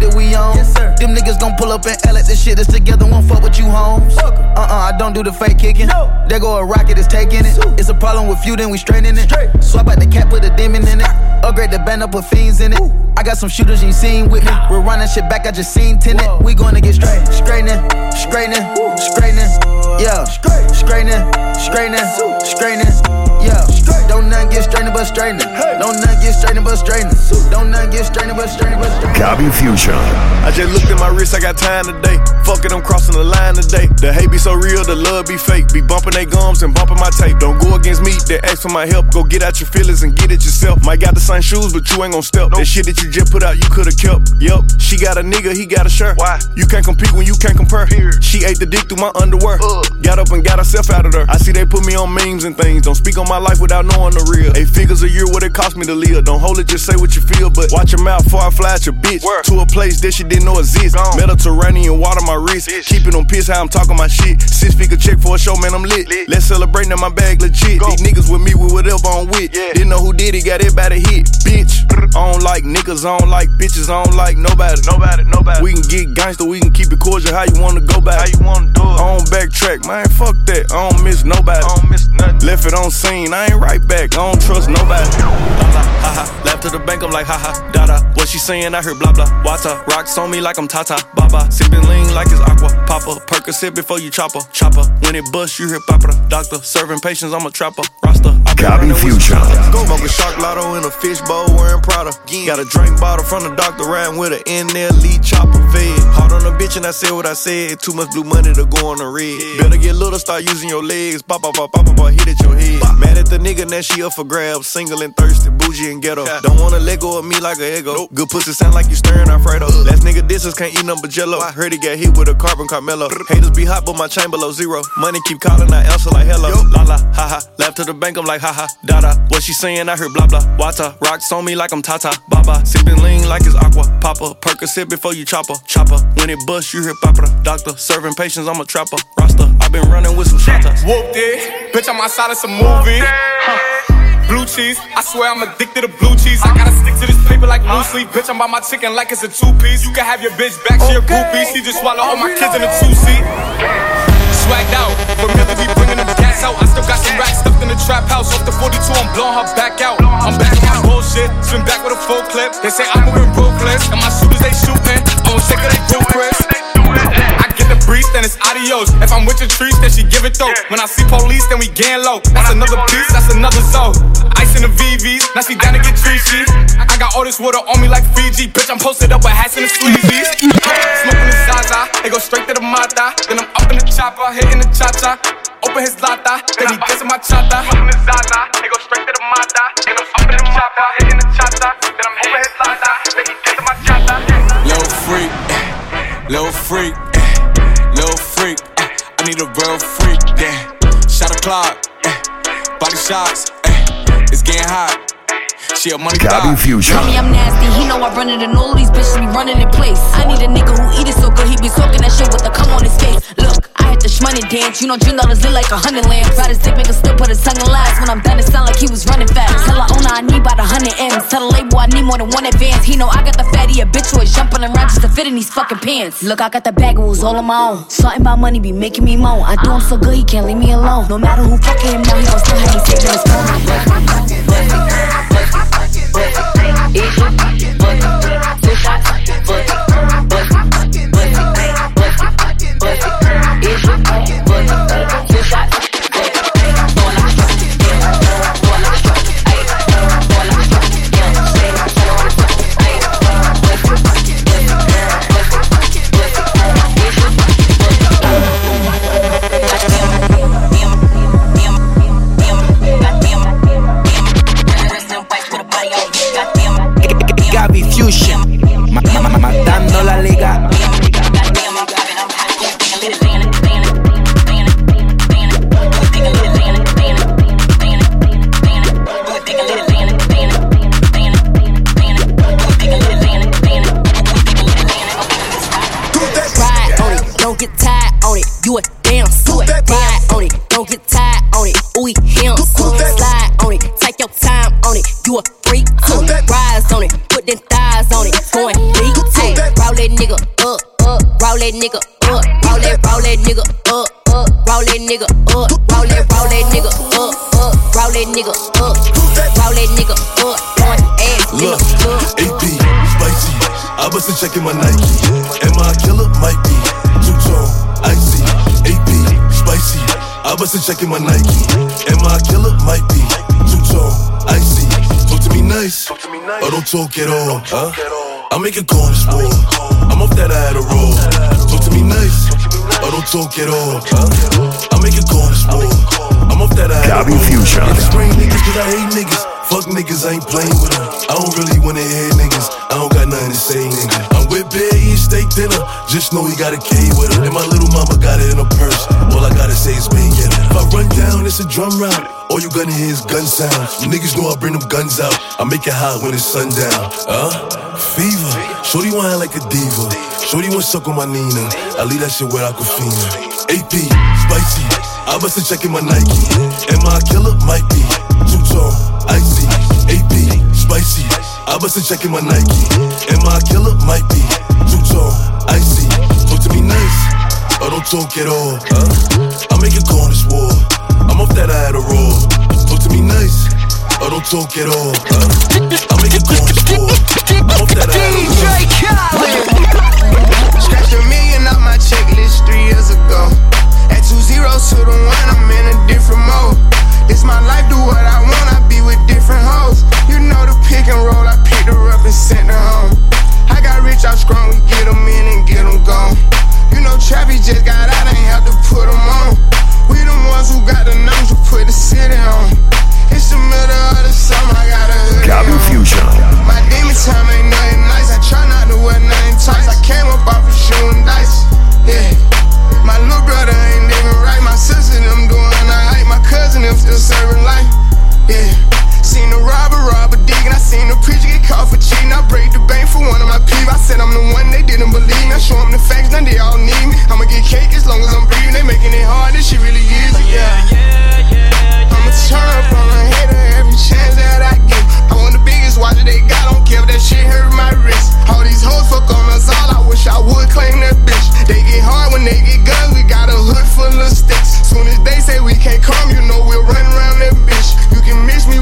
that we on. Them niggas gon' pull up and L at the shit that's together. Won't fuck with you, homes. Uh uh, I don't do the fake kicking. There go a rocket, it's taking it. It's a problem with you, then we straightening it. Swap out the cap, put a demon in it. Upgrade the band up, put fiends in it. I got some shooters you seen with me. We're running shit back, I just seen tenant. We gonna get straight. Straightening, straightening, straightening. Yeah. Straightening, straightening, straightening. Yeah. Don't not get strained but straightening. Don't not get strained but straightening. Don't not get strained but strained but straightening. Gabby Fusion. I just looked at my wrist, I got time today. Fuck it, I'm crossing the line today. The hate be so real, the love be fake. Be bumping they gums and bumping my tape. Don't go against me, they ask for my help. Go get out your feelings and get it yourself. Might got the same shoes, but you ain't gon' step. That shit that you just put out, you could've kept. Yup, she got a nigga, he got a shirt. Why? You can't compete when you can't compare. She ate the dick through my underwear. Got up and got herself out of there. I see they put me on memes and things. Don't speak on my life without knowing the real. Eight figures a year, what it cost me to live. Don't hold it, just say what you feel. But watch your mouth before I fly at your bitch. To a place that she didn't know exists. Mediterranean water my wrist. Keeping on piss how I'm talking my shit. Six figure check for a show, man, I'm lit. Let's celebrate now my bag legit. These niggas with me with whatever I'm with. Didn't know who did it, got it by the hit. Bitch. I don't like niggas, I don't like bitches, I don't like nobody. Nobody, nobody. We can get gangster, we can keep it cordial. How you wanna go back? How you wanna do it? I don't backtrack, man. Fuck that. I don't miss nobody. I don't miss nothing. Left it on scene, I ain't right back. I don't trust nobody. La la, ha ha. Left to the bank, I'm like ha ha. Da da. What she saying? I heard blah blah. Water rocks on me like I'm Tata. Baba. Sipping lean like it's aqua. Papa. Percocet before you chopper. Chopper. When it bust, you hear papa. Doctor. Serving patients, I'm a trapper. Roster. I been Gabby running with Fusion. some shotters. Go smoke a shark lotto in a fishbowl wearing Prada. Got a drink bottle from the doctor riding with an NLE chopper fed. Hard on a bitch and I said what I said. Too much blue money to go on the red. Better get little, start using your legs. Pop, pop, pop, pop, pop, pop, hit at your head. Mad at the nigga, now she up for grabs. Single and thirsty, bougie and ghetto. Don't wanna let go of me like a ego. Good pussy sound like you stirring Alfredo. Last nigga disses can't eat but jello. I heard he got hit with a carbon Carmelo. Haters be hot, but my chain below zero. Money keep calling, I answer like hello. La la, ha ha. Left to the bank, I'm like ha ha. Da da. What she saying? I heard blah blah. Water rocks on me like I'm Tata. Baba. Sipping lean like it's aqua. Papa. Percocet before you chopper. Chopper. When it bust, you hear papa. Doctor. Serving patients, I'm a trapper. Roster. i been running with some shotters. Whooped it. Bitch, I'm outside of some movie. Huh. Blue cheese, I swear I'm addicted to blue cheese. I gotta stick to this paper like loose leaf. Bitch, I'm by my chicken like it's a two piece. You can have your bitch back, she a groupie. She just swallow all my kids in a two seat. Swagged out, familiar be bringing them gas out. I still got some racks stuffed in the trap house. Off the 42, I'm blowing her back out. I'm back on my bullshit, swim back with a full clip. They say I'm moving ruthless, and my shooters they shooting. I'm sick of they Chris. I get the breeze, then it's adios. If I'm with your trees, then she give it though. When I see police, then we gang low. That's another piece, that's another soul. Ice in the VVs, now she down to get treachy. I got all this water on me like Fiji. Bitch, I'm posted up with hats and the sleazies. Smoking the Zaza, they go straight to the Mata. Then I'm up in the chopper, hitting the cha cha. Open his lata, then he gets in my chata. Smoking the Zaza, they go straight to the Mata. Then I'm up in the chopper, hitting the cha cha. Then I'm open his lata, then he gets in my chata. Little freak, little freak, little freak. I need a real freak, yeah. Shot a clock, eh. body shots, eh. it's getting hot. She a money Gabby thot. Fusion. Tell me I'm nasty, he know I run it and all these bitches be running in place. I need a nigga who eat it so good, he be talking that shit with the cum on his face. Look, I had the shmoney dance, you know Dream dollars lit like a hundred lamb. Ride his dick, make her still put his tongue in lies. When I'm done, it sound like he was running fast. Tell her owner I need about a hundred M's. Tell the label I need more than one advance. He know I got the fatty habitual jumping around just to fit in these fucking pants. Look, I got the bag, it was all on my own. Something about money be making me moan. I do him so good, he can't leave me alone. No matter who fucking him now, he gon' still have me saving his phone bust it, bust you, bust it, two shots, bust it, bust it, bust it, bust it, bust it, eat you, bust it. Ma- matando la liga. I bust a check in my Nike. Am I a killer? Might be. Two tone, icy. AP, spicy. I bust a check in my Nike. Am I a killer? Might be. Two tone. tone, icy. Talk to me nice, or oh, don't talk at all. Huh? I make a call this war. I'm off that Adderall. Talk to me nice, or oh, don't talk at all. Huh? I make a call this war. I'm off that Adderall. Gabby Fusion. I strain niggas cause I hate niggas. Fuck niggas, I ain't playing with them. I don't really wanna hear Just know he got a K with him. And my little mama got it in her purse. All I gotta say is bang it. If I run down, it's a drum round. All you gonna hear is gun sounds. Niggas know I bring them guns out. I make it hot when it's sundown. Huh? Fever. Shorty want like a diva. Shorty want suck on my Nina. I leave that shit where I could feel. AP, spicy. I bust a check in my Nike. Am I a killer? Might be. Two tone, icy. AP, spicy. I bust a check in my Nike. Am I a killer? Might be. Two tone, don't talk at all. Huh? I make a call this war. I'm off that Adderall. Talk to me nice, or don't talk at all. Huh? I make a call this war. I'm off that Adderall. Scratched a million off my checklist three years ago. At two zeros to the one, I'm in a different mode. It's my life, do what I want, I be with different hoes. You know the pick and roll, I picked her up and sent her home. I got rich out strong, we get them in and get them gone. You know Trappy just got out, ain't have to put them on. We the ones who got the numbers to put the city on. It's the middle of the summer, I got a hoodie Gabby on. Fusion. My demon time ain't nothing nice. I try not to wear nothing tight. I came up off of shooting dice. Yeah. My little brother ain't even right. My sister them doing alright. My cousin them still serving life. Yeah. Seen the robber rob a dig and I seen the preacher get caught for cheating. I break the bank for one of my peeps. I said I'm the one they didn't believe me. I show them the facts, now they all need me. I'ma get cake as long as I'm breathing. They making it hard, this shit really easy. Yeah. yeah, yeah. I'ma turn up on a hater every chance that I get. I want the biggest watch that they got, don't care if that shit hurt my wrist. All these hoes fuck on us all, I wish I would claim that bitch. They get hard when they get guns, we got a hood full of sticks. Soon as they say we can't come, you know we'll run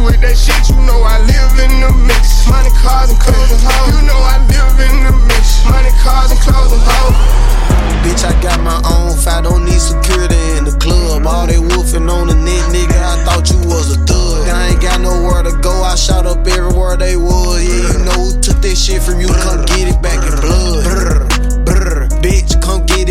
with that shit, you know I live in the mix. Money, cars, and clothes and hoes. You know I live in the mix. Money, cars, and clothes and hoes. Bitch, I got my own I don't need security in the club. All they wolfing on the net, nigga, I thought you was a thug. I ain't got nowhere to go, I shot up everywhere they was. Yeah, you know who took that shit from you, come get it back in blood.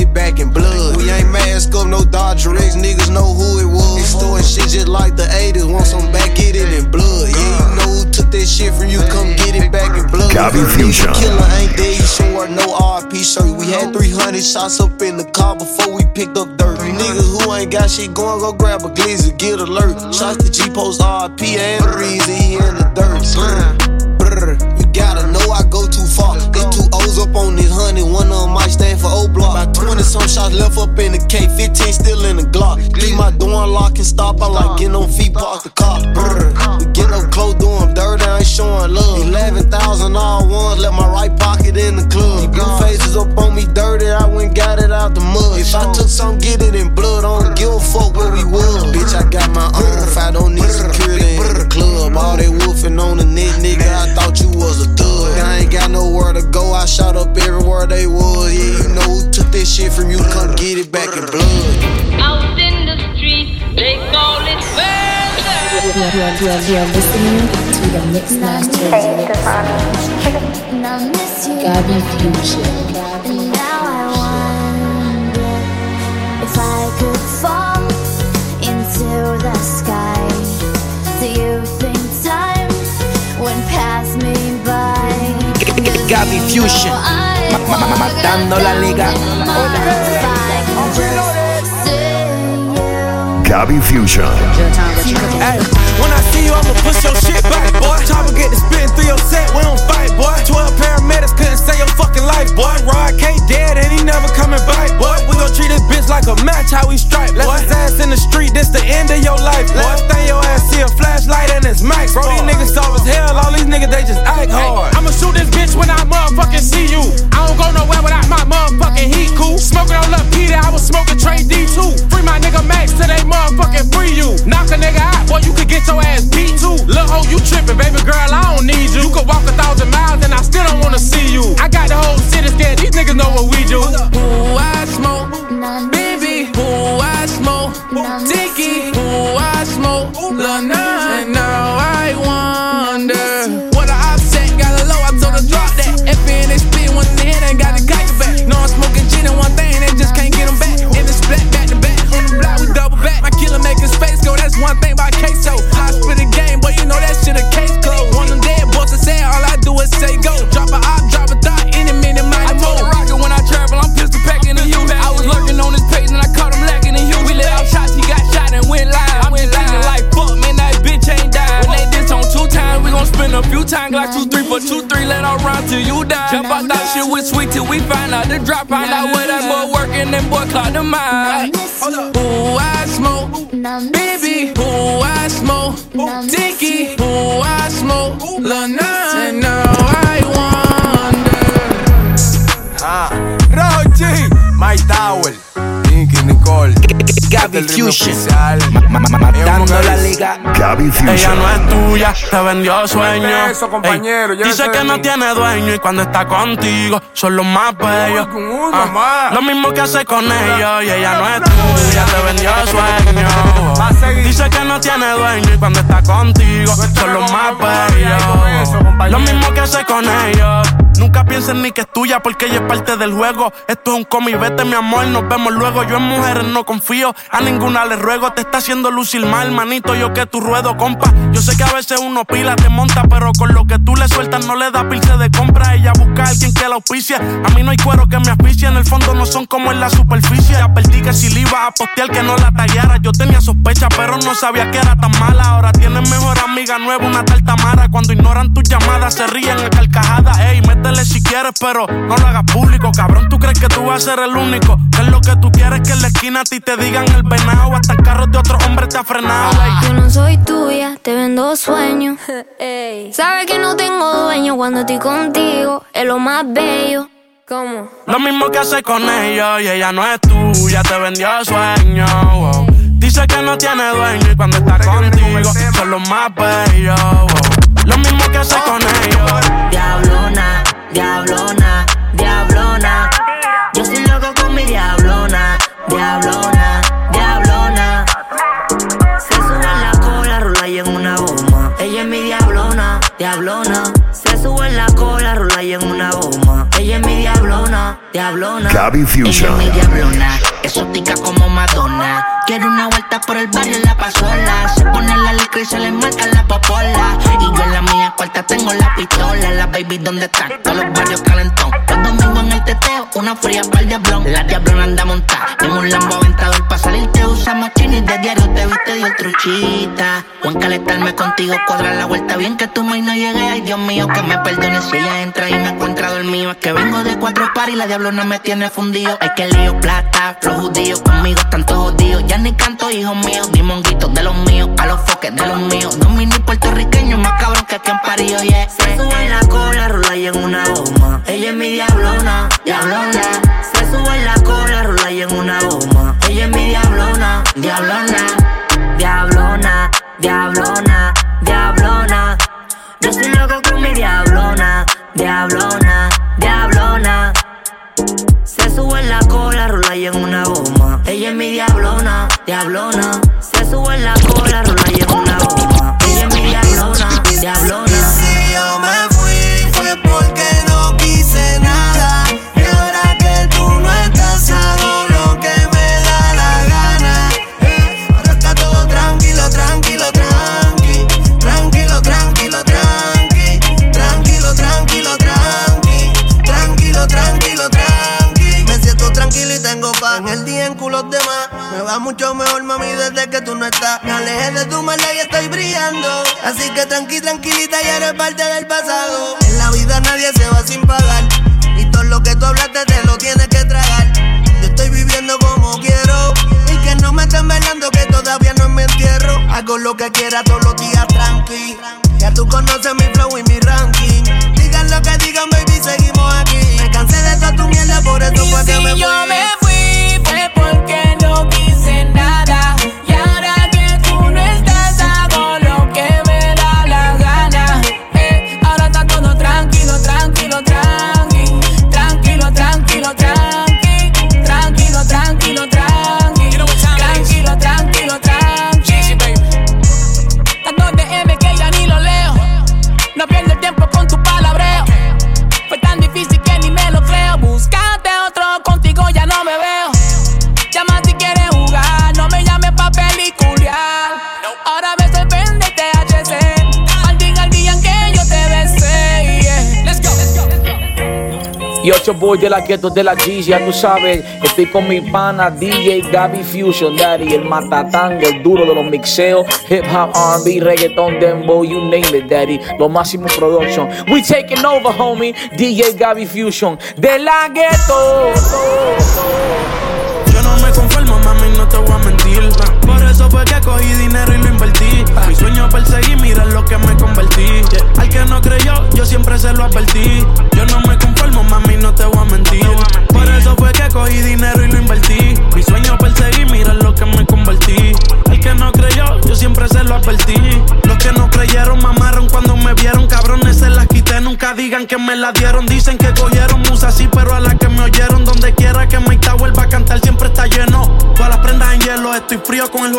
Get back in blood. We ain't mask up, no Dodger X, niggas know who it was. Extorting shit just like the 80s, want some back, get it in blood. Yeah, you know who took that shit from you, come get it back in blood. Gabby Fusion. Killer ain't dead, you should wear no RP shirt. We had 300 shots up in the car before we picked up dirt. Niggas who ain't got shit going, go grab a glizzy, get alert. Shots to G Post RP and the reason he in the dirt. Brr, brr, you gotta know I go too far. Get two O's up on this honey, one of them might stand for O block. About 20 some shots left up in the K, 15 still in the Glock. Leave my door unlocked and stop, I like getting on feet, park the car. Brr, we get up close, doing dirt, I ain't showing love. 11,000 all ones, left my right pocket in the club. These blue faces up on me dirty, I went got it out the mud. If I took some, get it in blood, I don't give a fuck where we was. Bitch, I got my own if I don't need security in the club. All they wolfing on the net, nigga, I thought you was a thug. I ain't got nowhere to go, I shot up everywhere they was. Yeah, you know who took that shit from you, come get it back in blood. Out in the streets, they call it murder. You are, you are, you are, you are listening to the Mix Master Gabby Fusion. Now I wonder if I could fall into the sky. Do you think time would pass me by? Gabby Fusion. Ma- ma- ma- Matando la liga. Gabby Fusion. Hey, when I see you, I'ma push your shit back, boy. Chopper get the spitting through your set, we don't fight, boy. 12 paramedics couldn't save your fucking life, boy. Rod K dead and he never coming back, boy. We gon' treat this bitch like a match, how we strike, boy. Left his ass in the street, this the end of your life, boy. Last thing your ass see a flashlight and it's max, bro. These niggas soft as hell, all these niggas they just act hard. I'ma shoot this bitch when I motherfucking see you. I don't go nowhere without my motherfucking heat cool. Smoking on Lil Peter, I was smoking Trey D2. Free my nigga Max till they motherfucking free you. Knock a nigga out, boy, you could get your ass beat too. Lil' hoe, you tripping, baby girl, I don't need you. You could walk a thousand miles and I still don't wanna see you. I got the whole city scared, these niggas know what we do. Who I smoke, Baby, who I smoke? Dicky, who I smoke? La nine, now I wonder What I upset, got a low, I told her drop that FN, they split one in the head, I got the kite back. No, I'm smoking gin and one thing, they just can't get them back. And it's split, back to back, on the block, we double back. My killer making space go, that's one thing about queso I split a game, but you know that shit a case closed. One them dead, boss to say, all I do is say go. Drop a a few times, Glock 2 3 for 2 3, let all rhyme till you die. Jump out that shit was sweet till we find out the drop. Find out where that boy working and boy clock the mind. Who I smoke. Baby, Who I smoke. Dicky? Who I smoke. La nine, now I wonder. Ah, Roji, my towel. Tiki Nicole. Gaby Fusion. Matando la liga. Gaby Ella Fusion. no es tuya, te vendió sueño. Eso, compañero, Ey, llévese dice que no tiene dueño y cuando está contigo son los más bellos. Ah, lo mismo que hace con ellos y ella no es tuya, te vendió sueño. Dice que no tiene dueño y cuando está contigo son los más bellos. Lo mismo que hace con ellos. Nunca pienses ni que es tuya porque ella es parte del juego. Esto es un cómic, vete mi amor, nos vemos luego. Yo en mujeres no confío, a ninguna le ruego. Te está haciendo lucir mal, manito, yo que tu ruedo, compa. Yo sé que a veces uno pila, te monta, pero con lo que tú le sueltas no le da pilce de compra. Ella busca a alguien que la auspicie. A mí no hay cuero que me asfixie, en el fondo no son como en la superficie. Advertí que si le iba a postear que no la tallara. Yo tenía sospecha, pero no sabía que era tan mala. Ahora tienes mejor amiga nueva, una tal Tamara. Cuando ignoran tus llamadas, se ríen a carcajadas. Ey, métele si quieres, pero no lo hagas público. Cabrón, tú crees que tú vas a ser el único. Que es lo que tú quieres que en la esquina a ti te digan el venado. Hasta en carros de otro hombre te ha frenado. Yo no soy tuya, te vendo sueños. Sabes que no tengo dueño cuando estoy contigo, es lo más bello. ¿Cómo? Lo mismo que hace con ellos y ella no es tuya, te vendió sueño. wow. Dice que no tiene dueño y cuando está contigo son los más bellos. wow. Lo mismo que hace con ellos. Diablona, diablona, diablona. Yo soy loco con mi diablona, diablona. Diablona. Se sube en la cola, rola y en una goma. Ella es mi diablona, diablona. Gaby Ella Fusion. es mi diablona, exótica como Madonna. Quiere una vuelta por el barrio en la pasola. Se pone la licra y se le marca la popola. Y yo en la mía cuarta tengo la pistola. La baby, ¿dónde están? Todos los barrios calentón. Los domingos teteo, una fría para el diablón. La diablona anda montada en un lambo aventador. Pa' salir te usamos chinis de diario. Te viste dio truchita. O en calentarme contigo, cuadrar la vuelta bien que tu maíz no llegue. Ay, Dios mío, que me perdone si ella entra y me encuentra dormido. Es que vengo de cuatro pares y la diablona me tiene fundido. Hay que lío plata, los judíos conmigo todos jodidos. Ya ni canto, hijos míos, dimonguitos de los míos, a los foques de los míos. No mini puertorriqueños, más cabrón que aquí en Parío, yeah. Se sube la cola, rola y en una goma. Ella es mi diablona, diablona. Se sube en la cola, rola y en una goma. Ella es mi diablona, diablona, diablona, diablona, diablona. Yo soy loco con mi diablona, diablona, diablona. Se sube en la cola, rola y en una goma. Ella es mi diablona, diablona. Se sube en la cola, rola y en una goma. Ella es mi diablona, diablona. Va mucho mejor, mami, desde que tú no estás. Me alejé de tu maldad y estoy brillando. Así que tranqui, tranquilita, ya eres parte del pasado. En la vida nadie se va sin pagar. Y todo lo que tú hablaste te lo tienes que tragar. Yo estoy viviendo como quiero. Y que no me estén velando que todavía no mi entierro. Hago lo que quiera todos los días tranqui. Ya tú conoces mi flow y mi ranking. Digan lo que digan, baby, seguimos aquí. Me cansé de toda tu mierda, por eso fue que me me fui Y ocho boy de la Ghetto de la G's, ya tú sabes. Estoy con mi pana DJ Gaby Fusion, daddy. El matatango, el duro de los mixeos. Hip hop, RB, reggaeton, dembow, you name it, daddy. Lo máximo production. We taking over, homie. DJ Gaby Fusion. De la Ghetto. Yo no me conformo, mami, no te voy a mentir. Eso fue que cogí dinero y lo invertí. Mi sueño perseguí, mira lo que me convertí. Al que no creyó, yo siempre se lo advertí. Yo no me conformo, mami, no te voy a mentir. Por eso fue que cogí dinero y lo invertí. Mi sueño perseguí, mira lo que me convertí. Al que no creyó, yo siempre se lo advertí. Los que no creyeron, mamaron cuando me vieron. Cabrones, se las quité, nunca digan que me la dieron. Dicen que cogieron musa así, pero a la que me oyeron, donde quiera que Mike vuelva a cantar, siempre está lleno. Todas las prendas en hielo, estoy frío con el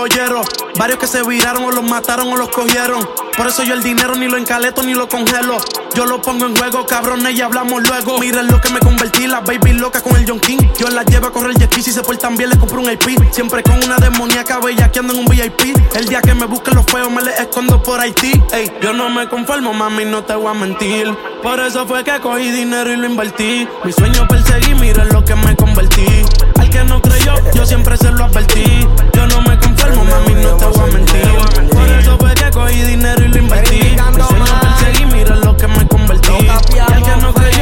Varios que se viraron o los mataron o los cogieron. Por eso yo el dinero ni lo encaleto ni lo congelo. Yo lo pongo en juego, cabrones, y hablamos luego. Miren lo que me convertí, la baby loca con el John King. Yo la llevo a correr el jet si se portan bien les compro un IP. Siempre con una demoníaca bellaqueando en un VIP. El día que me busquen los feos me les escondo por Haití. Ey, yo no me conformo, mami, no te voy a mentir. Por eso fue que cogí dinero y lo invertí. Mi sueño perseguí, miren lo que me convertí. Al que no creyó, yo siempre se lo advertí. Yo no me conformo, mami, no te voy a mentir. Por eso fue que cogí dinero y lo invertí. Mi sueño perseguí, miren lo que me convertí. Al que no creyó,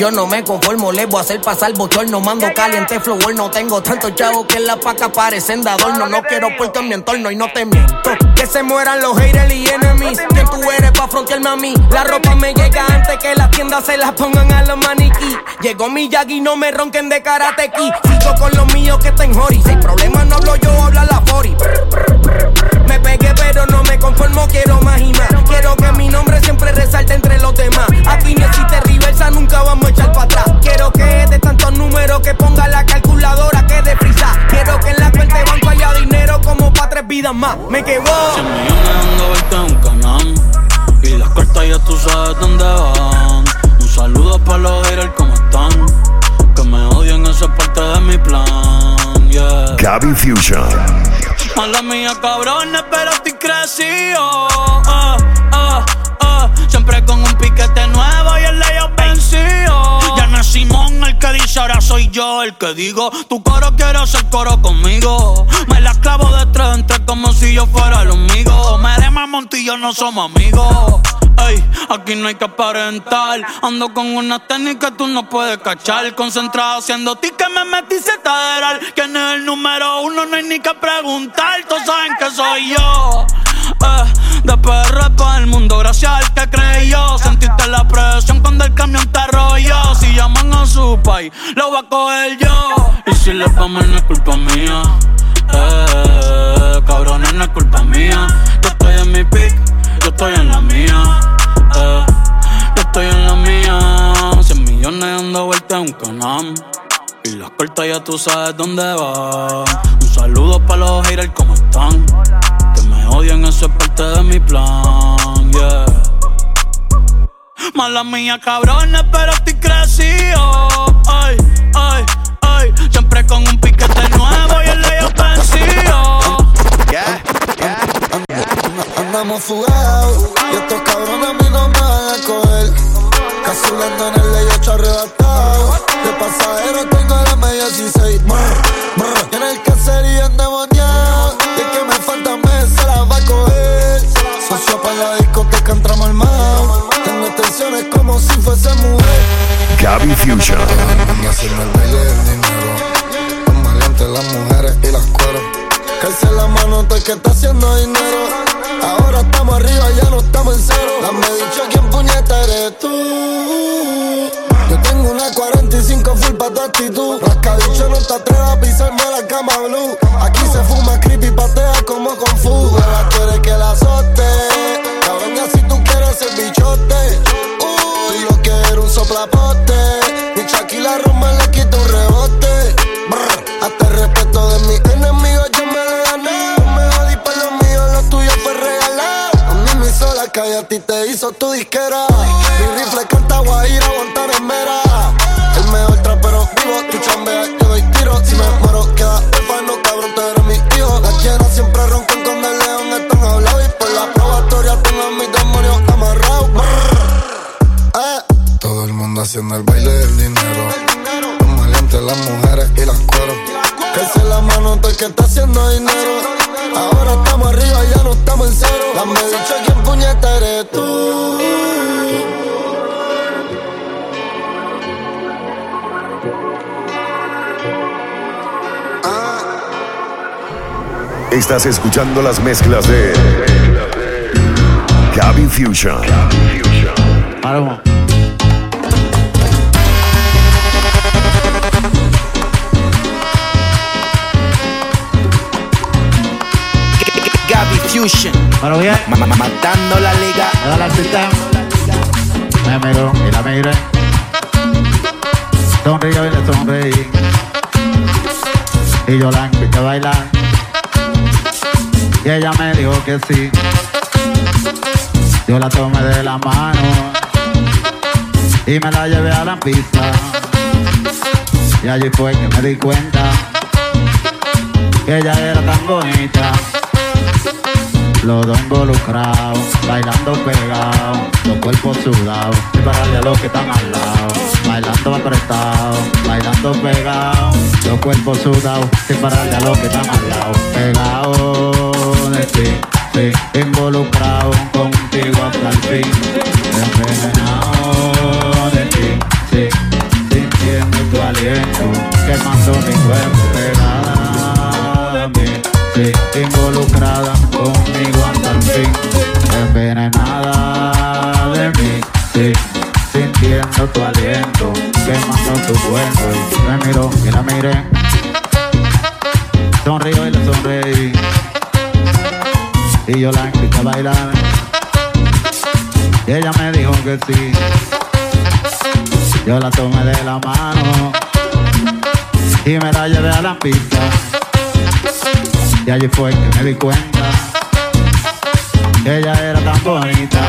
Yo no me conformo, les voy a hacer pasar bochorno. Mando caliente flow, no tengo tanto chavo que en la paca parecen de adorno. No quiero puerto en mi entorno y no te miento. Que se mueran los haters y enemies. ¿Quién tú eres pa' frontearme a mí? La ropa me llega antes que las tiendas se las pongan a los maniquí. Llegó mi Yagi, no me ronquen de karate ki. Sigo con los míos que están Jori. Si hay problemas no hablo yo, habla la Fori. Me pegué, pero no me conformo, quiero más y más. Quiero que mi nombre siempre resalte entre los demás. Aquí no existe reversa, nunca vamos a echar para atrás. Quiero que de tantos números que ponga la calculadora que deprisa. Quiero que en la cuenta de banco haya dinero como para tres vidas más. Me quedo. Cien millones dando vuelta en un canal. Y las cartas ya tú sabes dónde van. Un saludo para los haters, ¿cómo están? Que me odian, eso es parte de mi plan. Yeah. Gabby Fusion. Mala mía, cabrones, pero estoy crecido. Ah, ah, ah. Siempre con un piquete nuevo Simón el que dice ahora soy yo el que digo. Tu coro quiere hacer coro conmigo. Me la clavo de tres en tres como si yo fuera el amigo. Me de Montillo no somos amigos. Ey, aquí no hay que aparentar. Ando con una técnica tú no puedes cachar. Concentrado haciendo ti que me metí cetaderal. ¿Quién es el número uno? No hay ni que preguntar. Todos saben que soy yo. Eh, de PR para el mundo, gracias al que creyó. Sentiste la presión cuando el camión te arrolló. Si llaman a su país, lo voy a coger yo. Y si le vamos, no es culpa mía. Eh, cabrones, no es culpa mía. Yo estoy en mi pick, yo estoy en la mía. Eh, yo estoy en la mía. 100 millones dando vuelta en un canam. Y las cortas ya tú sabes dónde va. Un saludo para los haters, ¿cómo están? De mi plan, yeah. Mala mía, cabrones, pero estoy crecido. Ay, ay, ay. Siempre con un piquete nuevo y el leyo vencido. Andamos fugados y estos cabrones a mí no me van a coger. Casulando en el 8 arrebatado. De pasajero tengo la Gabby Fusion. Haciendo el baile del dinero. Los maleantes, las mujeres y las cueros. Calce la mano, estoy que está haciendo dinero. Ahora estamos arriba, ya no estamos en cero. Dame dicho quién puñeta eres tú. Yo tengo una 45 full pa' tu actitud. Rascabicho no te atrevas a pisarme la cama blue. Aquí se fuma creepy, patea como con fu. Ahora quiere que la azote. Cabrón, si tú quieres ser bichote. Uy, lo que era un soplapote. Mi Shaquille Roma le quita un rebote. Brr, hasta el respeto de mis enemigos yo me lo gané. Me jodí por lo mío, lo tuyo fue regalado. A mí me hizo la calle, a ti te hizo tu disquera. Mi rifle canta guajira, Guantanamera. El mejor trapero vivo, tú chambeas, yo doy tiro. Si me haciendo el baile del dinero. Los maleantes, las mujeres y las cueros. Crece la mano hasta que está haciendo dinero. Ahora estamos arriba, y ya no estamos en cero. Dame dicho quién puñeta eres tú. Ah. Estás escuchando las mezclas de Cabin Fusion. Cabin Fusion. Bueno, bien. Ma- ma- Matando la liga. Me da la cita. Me miró y la miré. Sonrío y le sonreí. Y yo la invité a bailar. Y ella me dijo que sí. Yo la tomé de la mano. Y me la llevé a la pista. Y allí fue que me di cuenta. Que ella era tan bonita. Los dos involucrados, bailando pegados, los cuerpos sudados, y pararle a los que están al lado, bailando apretado, bailando pegados, los cuerpos sudados, y pararle a los que están al lado, pegados de ti, sí, involucrado contigo hasta el fin, envenenado de ti, sí, sintiendo tu aliento, quemando mi cuerpo pegada a involucrada conmigo hasta el fin, envenenada de mí, sí, sintiendo tu aliento, quemando tu cuerpo, y me miró y la miré, sonrío y le sonreí, y yo la invité a bailar, y ella me dijo que sí, yo la tomé de la mano, y me la llevé a la pista. Y allí fue que me di cuenta ella era tan bonita.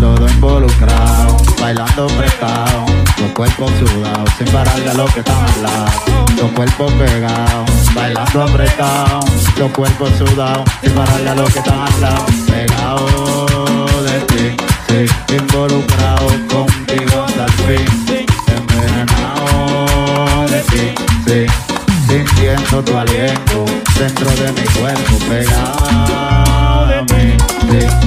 Los dos involucrados, bailando prestados, los cuerpos sudados, sin pararle a los que están al lado. Los cuerpos pegados, bailando apretados, los cuerpos sudados, sin pararle a los que están al lado. Pegados de ti, sí, involucrados contigo hasta el fin. Envenenado de ti, sí sintiendo tu aliento dentro de mi cuerpo pegada a mí,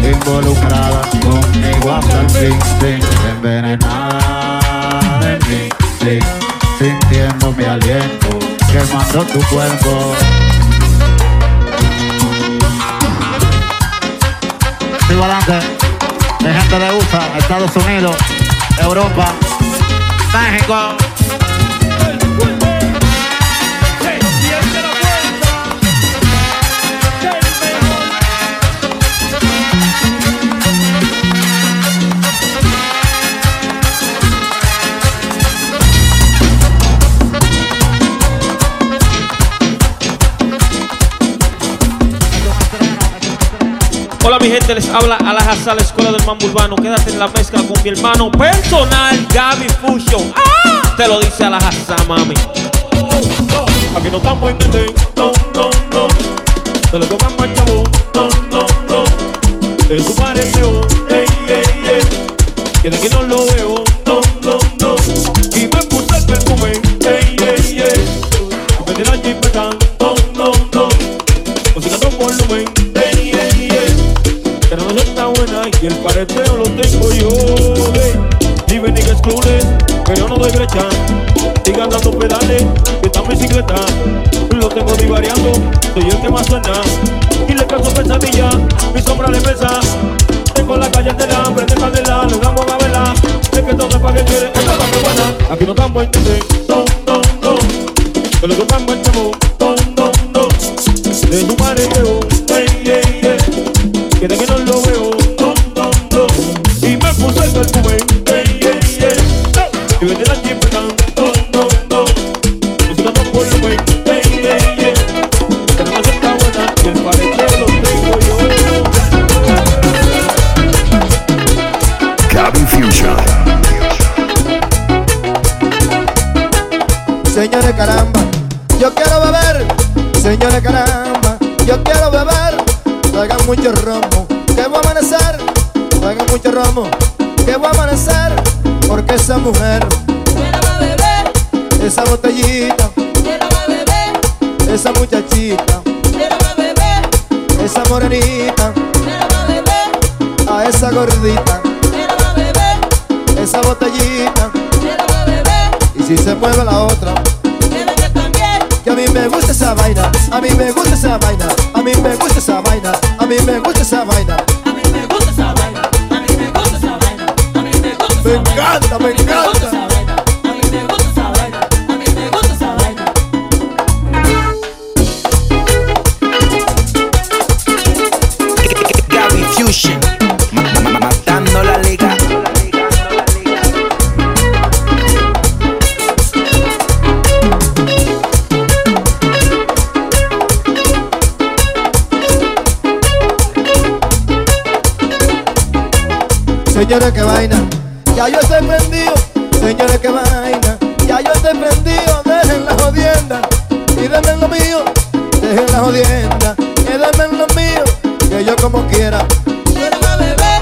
involucrada conmigo hasta el fin, sí, envenenada de mí, sí, sintiendo mi aliento quemando tu cuerpo. Sigo adelante, de gente de USA, Estados Unidos, Europa, México. Gente, les habla Alajazá, la escuela del mambo urbano. Quédate en la mezcla con mi hermano personal, Gaby Fusion. ¡Ah! Te lo dice Alajazá, mami. Aquí no estamos en no, no, no. Se le tocan chavo, no, no, no. Es su pareceo, pedales, esta bicicleta lo tengo divariando, soy el que más suena. Y le canso pesadilla, mi sombra le pesa. Tengo la calle de la hambre, de candela, le damos a vela. Es que todo es para que quiere, esta es que buena. Aquí no estamos en no, no, no. Mucho romo, que voy a amanecer. Traigan mucho romo, que voy a amanecer. Porque esa mujer, esa botellita, esa muchachita, esa morenita, a esa gordita, esa botellita. Y si se mueve la otra, que a mí me gusta esa vaina, a mí me gusta esa vaina, a mí me gusta esa vaina, a mí me gusta esa vaina. Me encanta, me encanta. Señores, que vaina, ya yo estoy prendido. Señores, que vaina, ya yo estoy prendido. Dejen la jodienda y denme lo mío. Dejen la jodienda y denme lo mío. Que yo como quiera. Quiero beber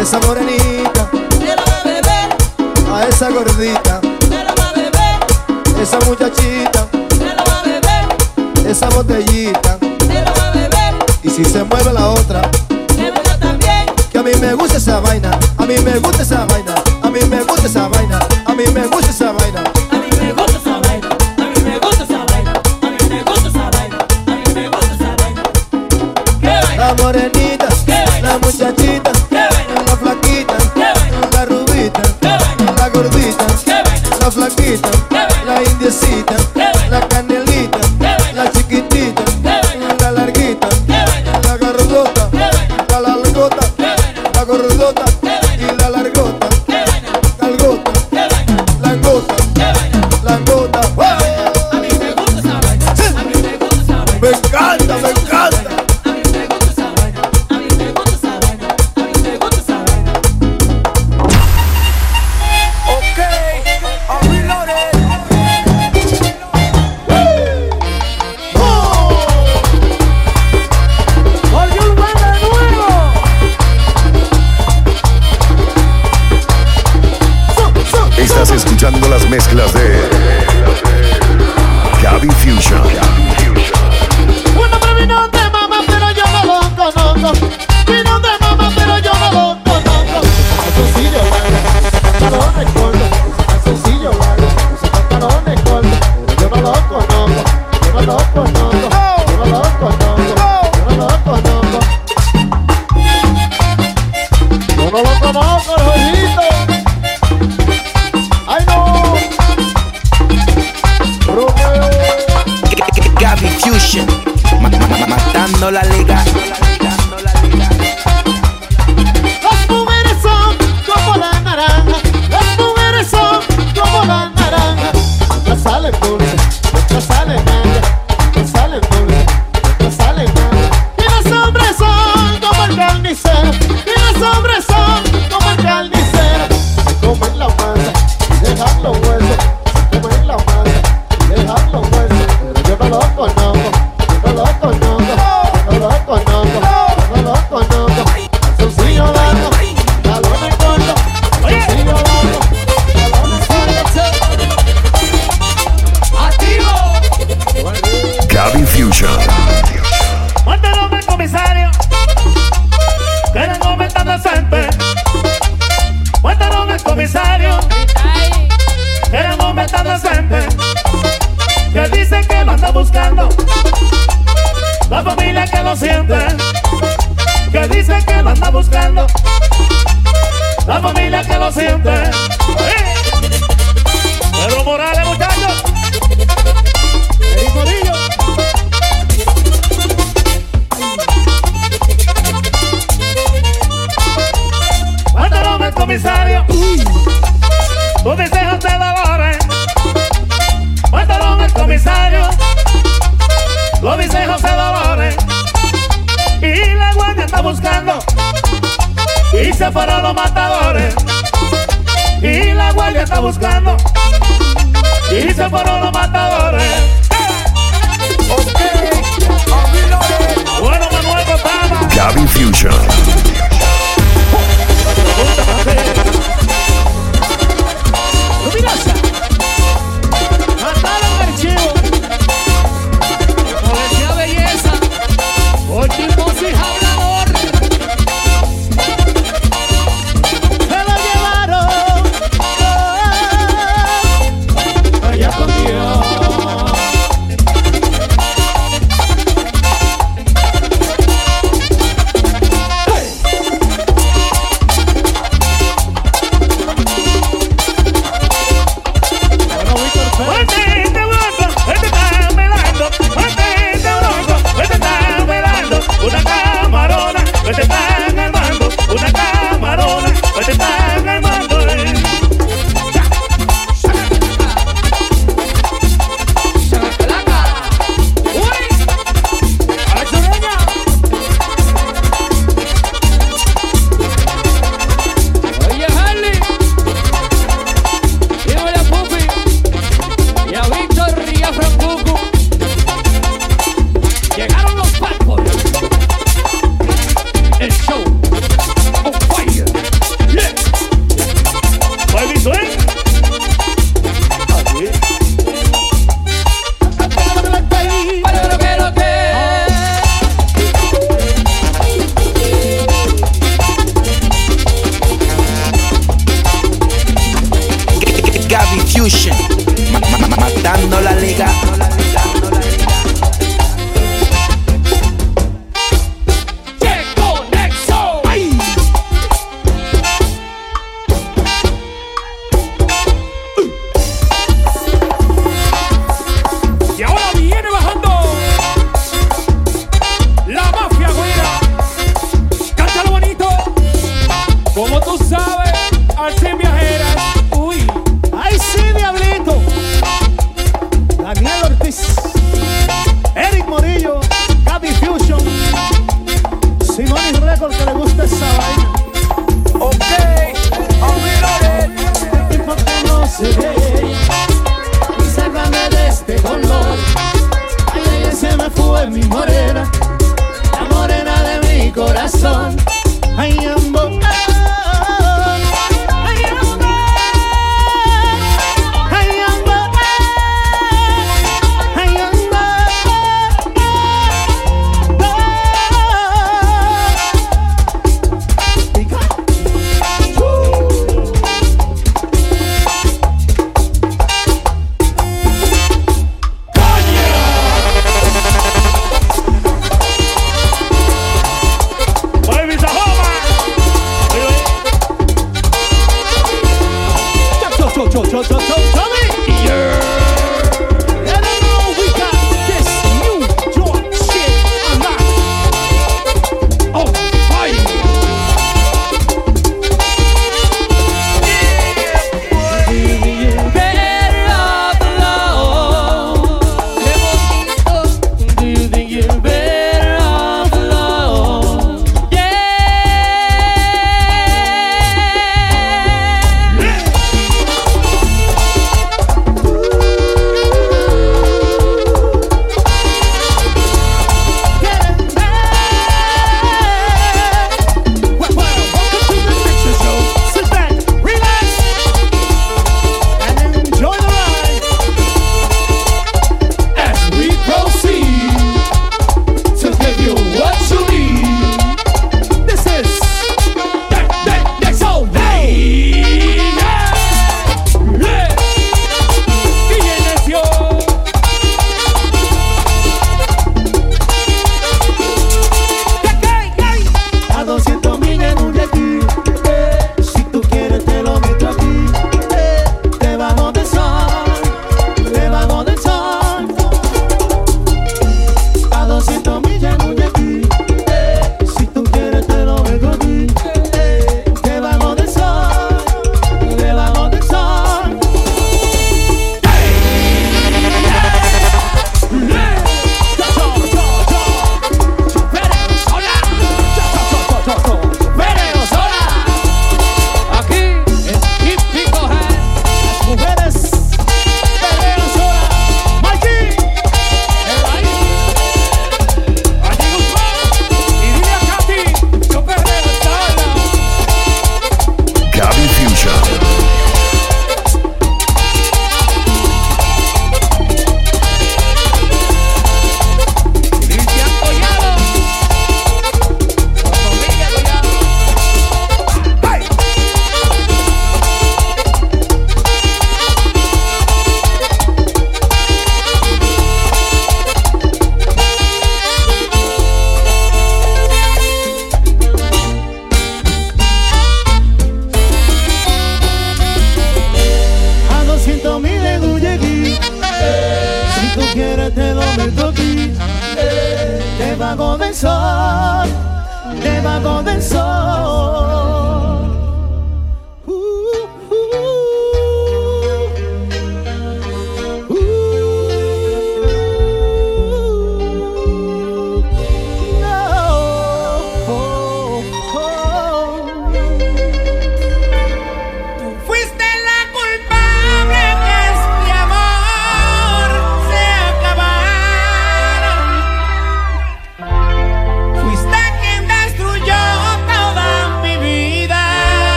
esa morenita. Quiero beber a esa gordita. Quiero beber esa muchachita. Quiero beber esa botellita. Quiero beber y si se mueve la otra. A mí me gusta esa vaina, a mí me gusta esa vaina, a mí me gusta esa vaina, a mí me gusta esa vaina. A mí me gusta esa vaina, a mí me gusta esa vaina, a mí me gusta esa vaina, a mí me gusta esa vaina. La morenita, la muchachita,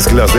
mezclas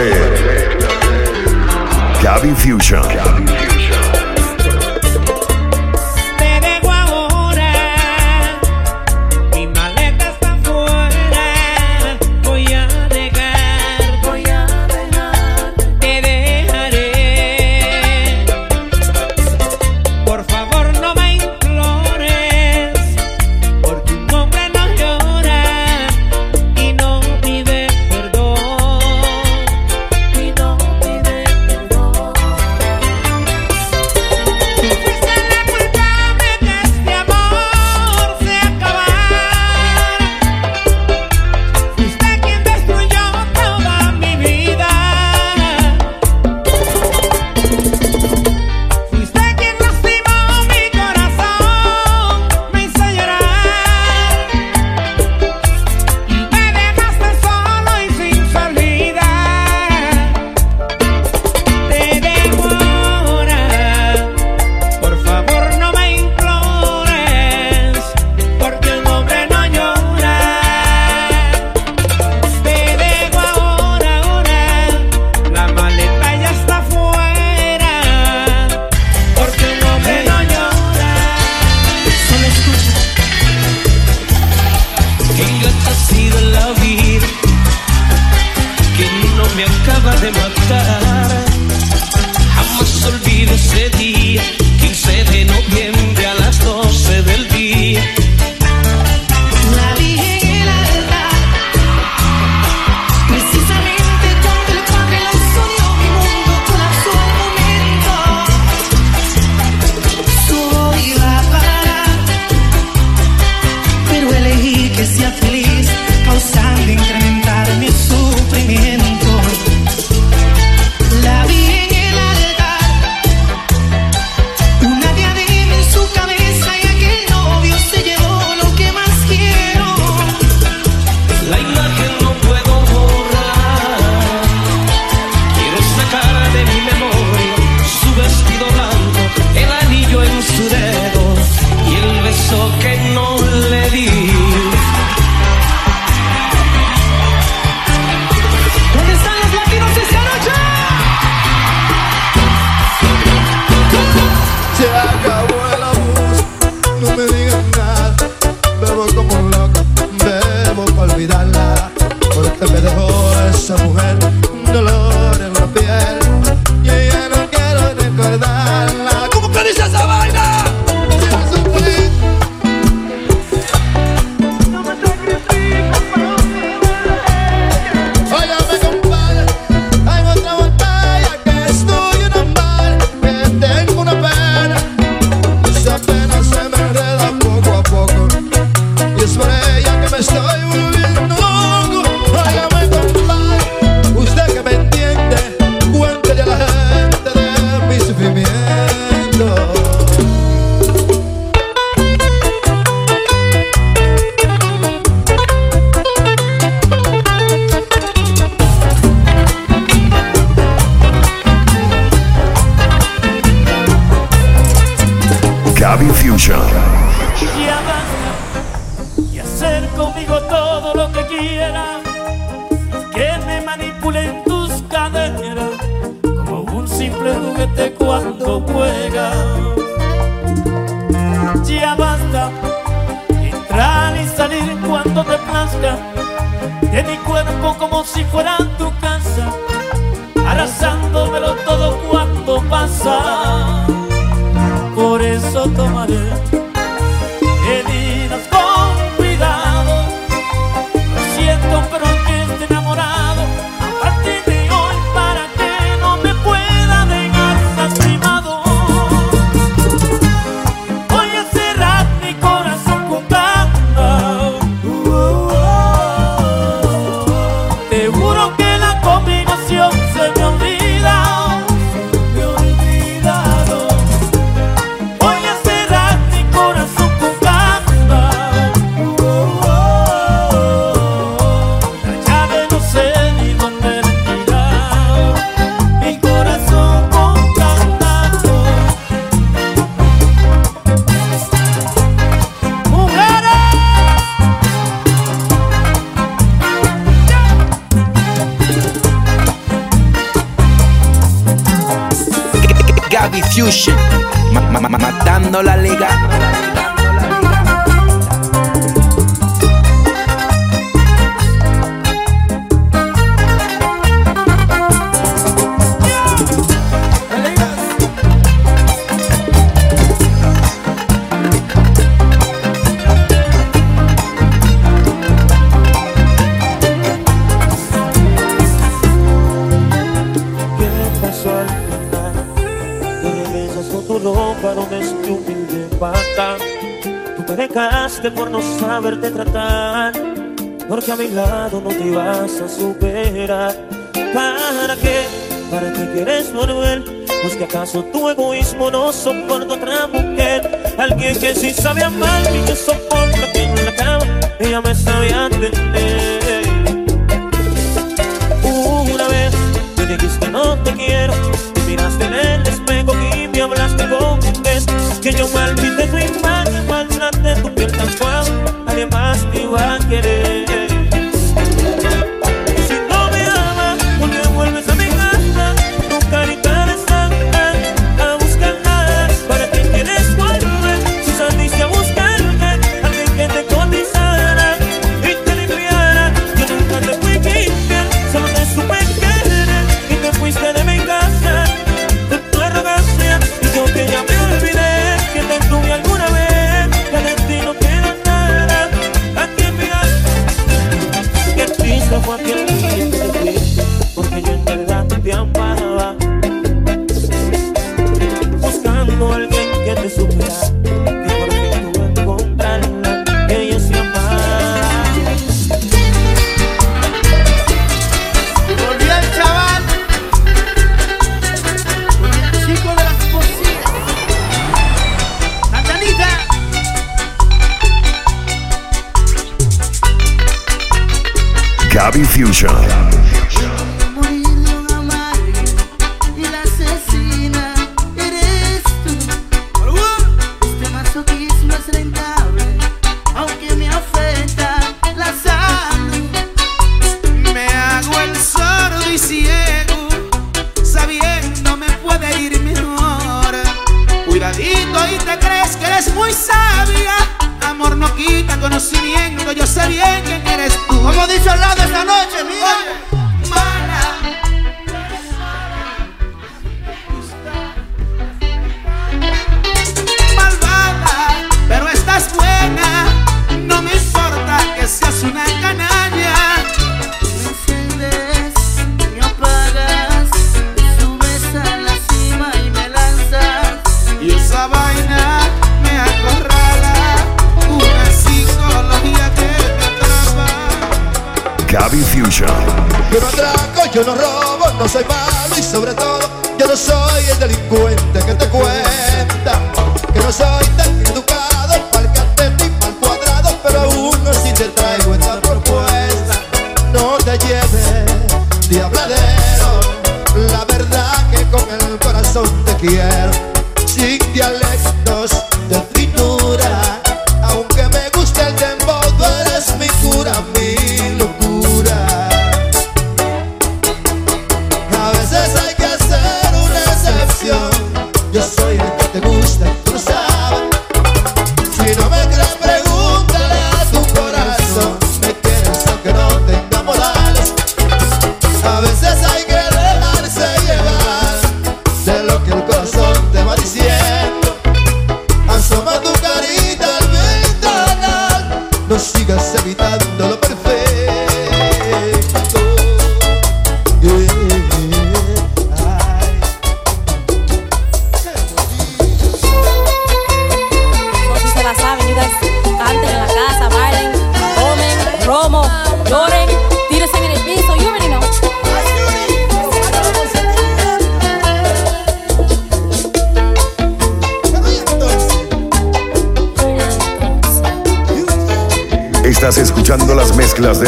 Estás escuchando las mezclas de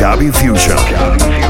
Gaby Fusion.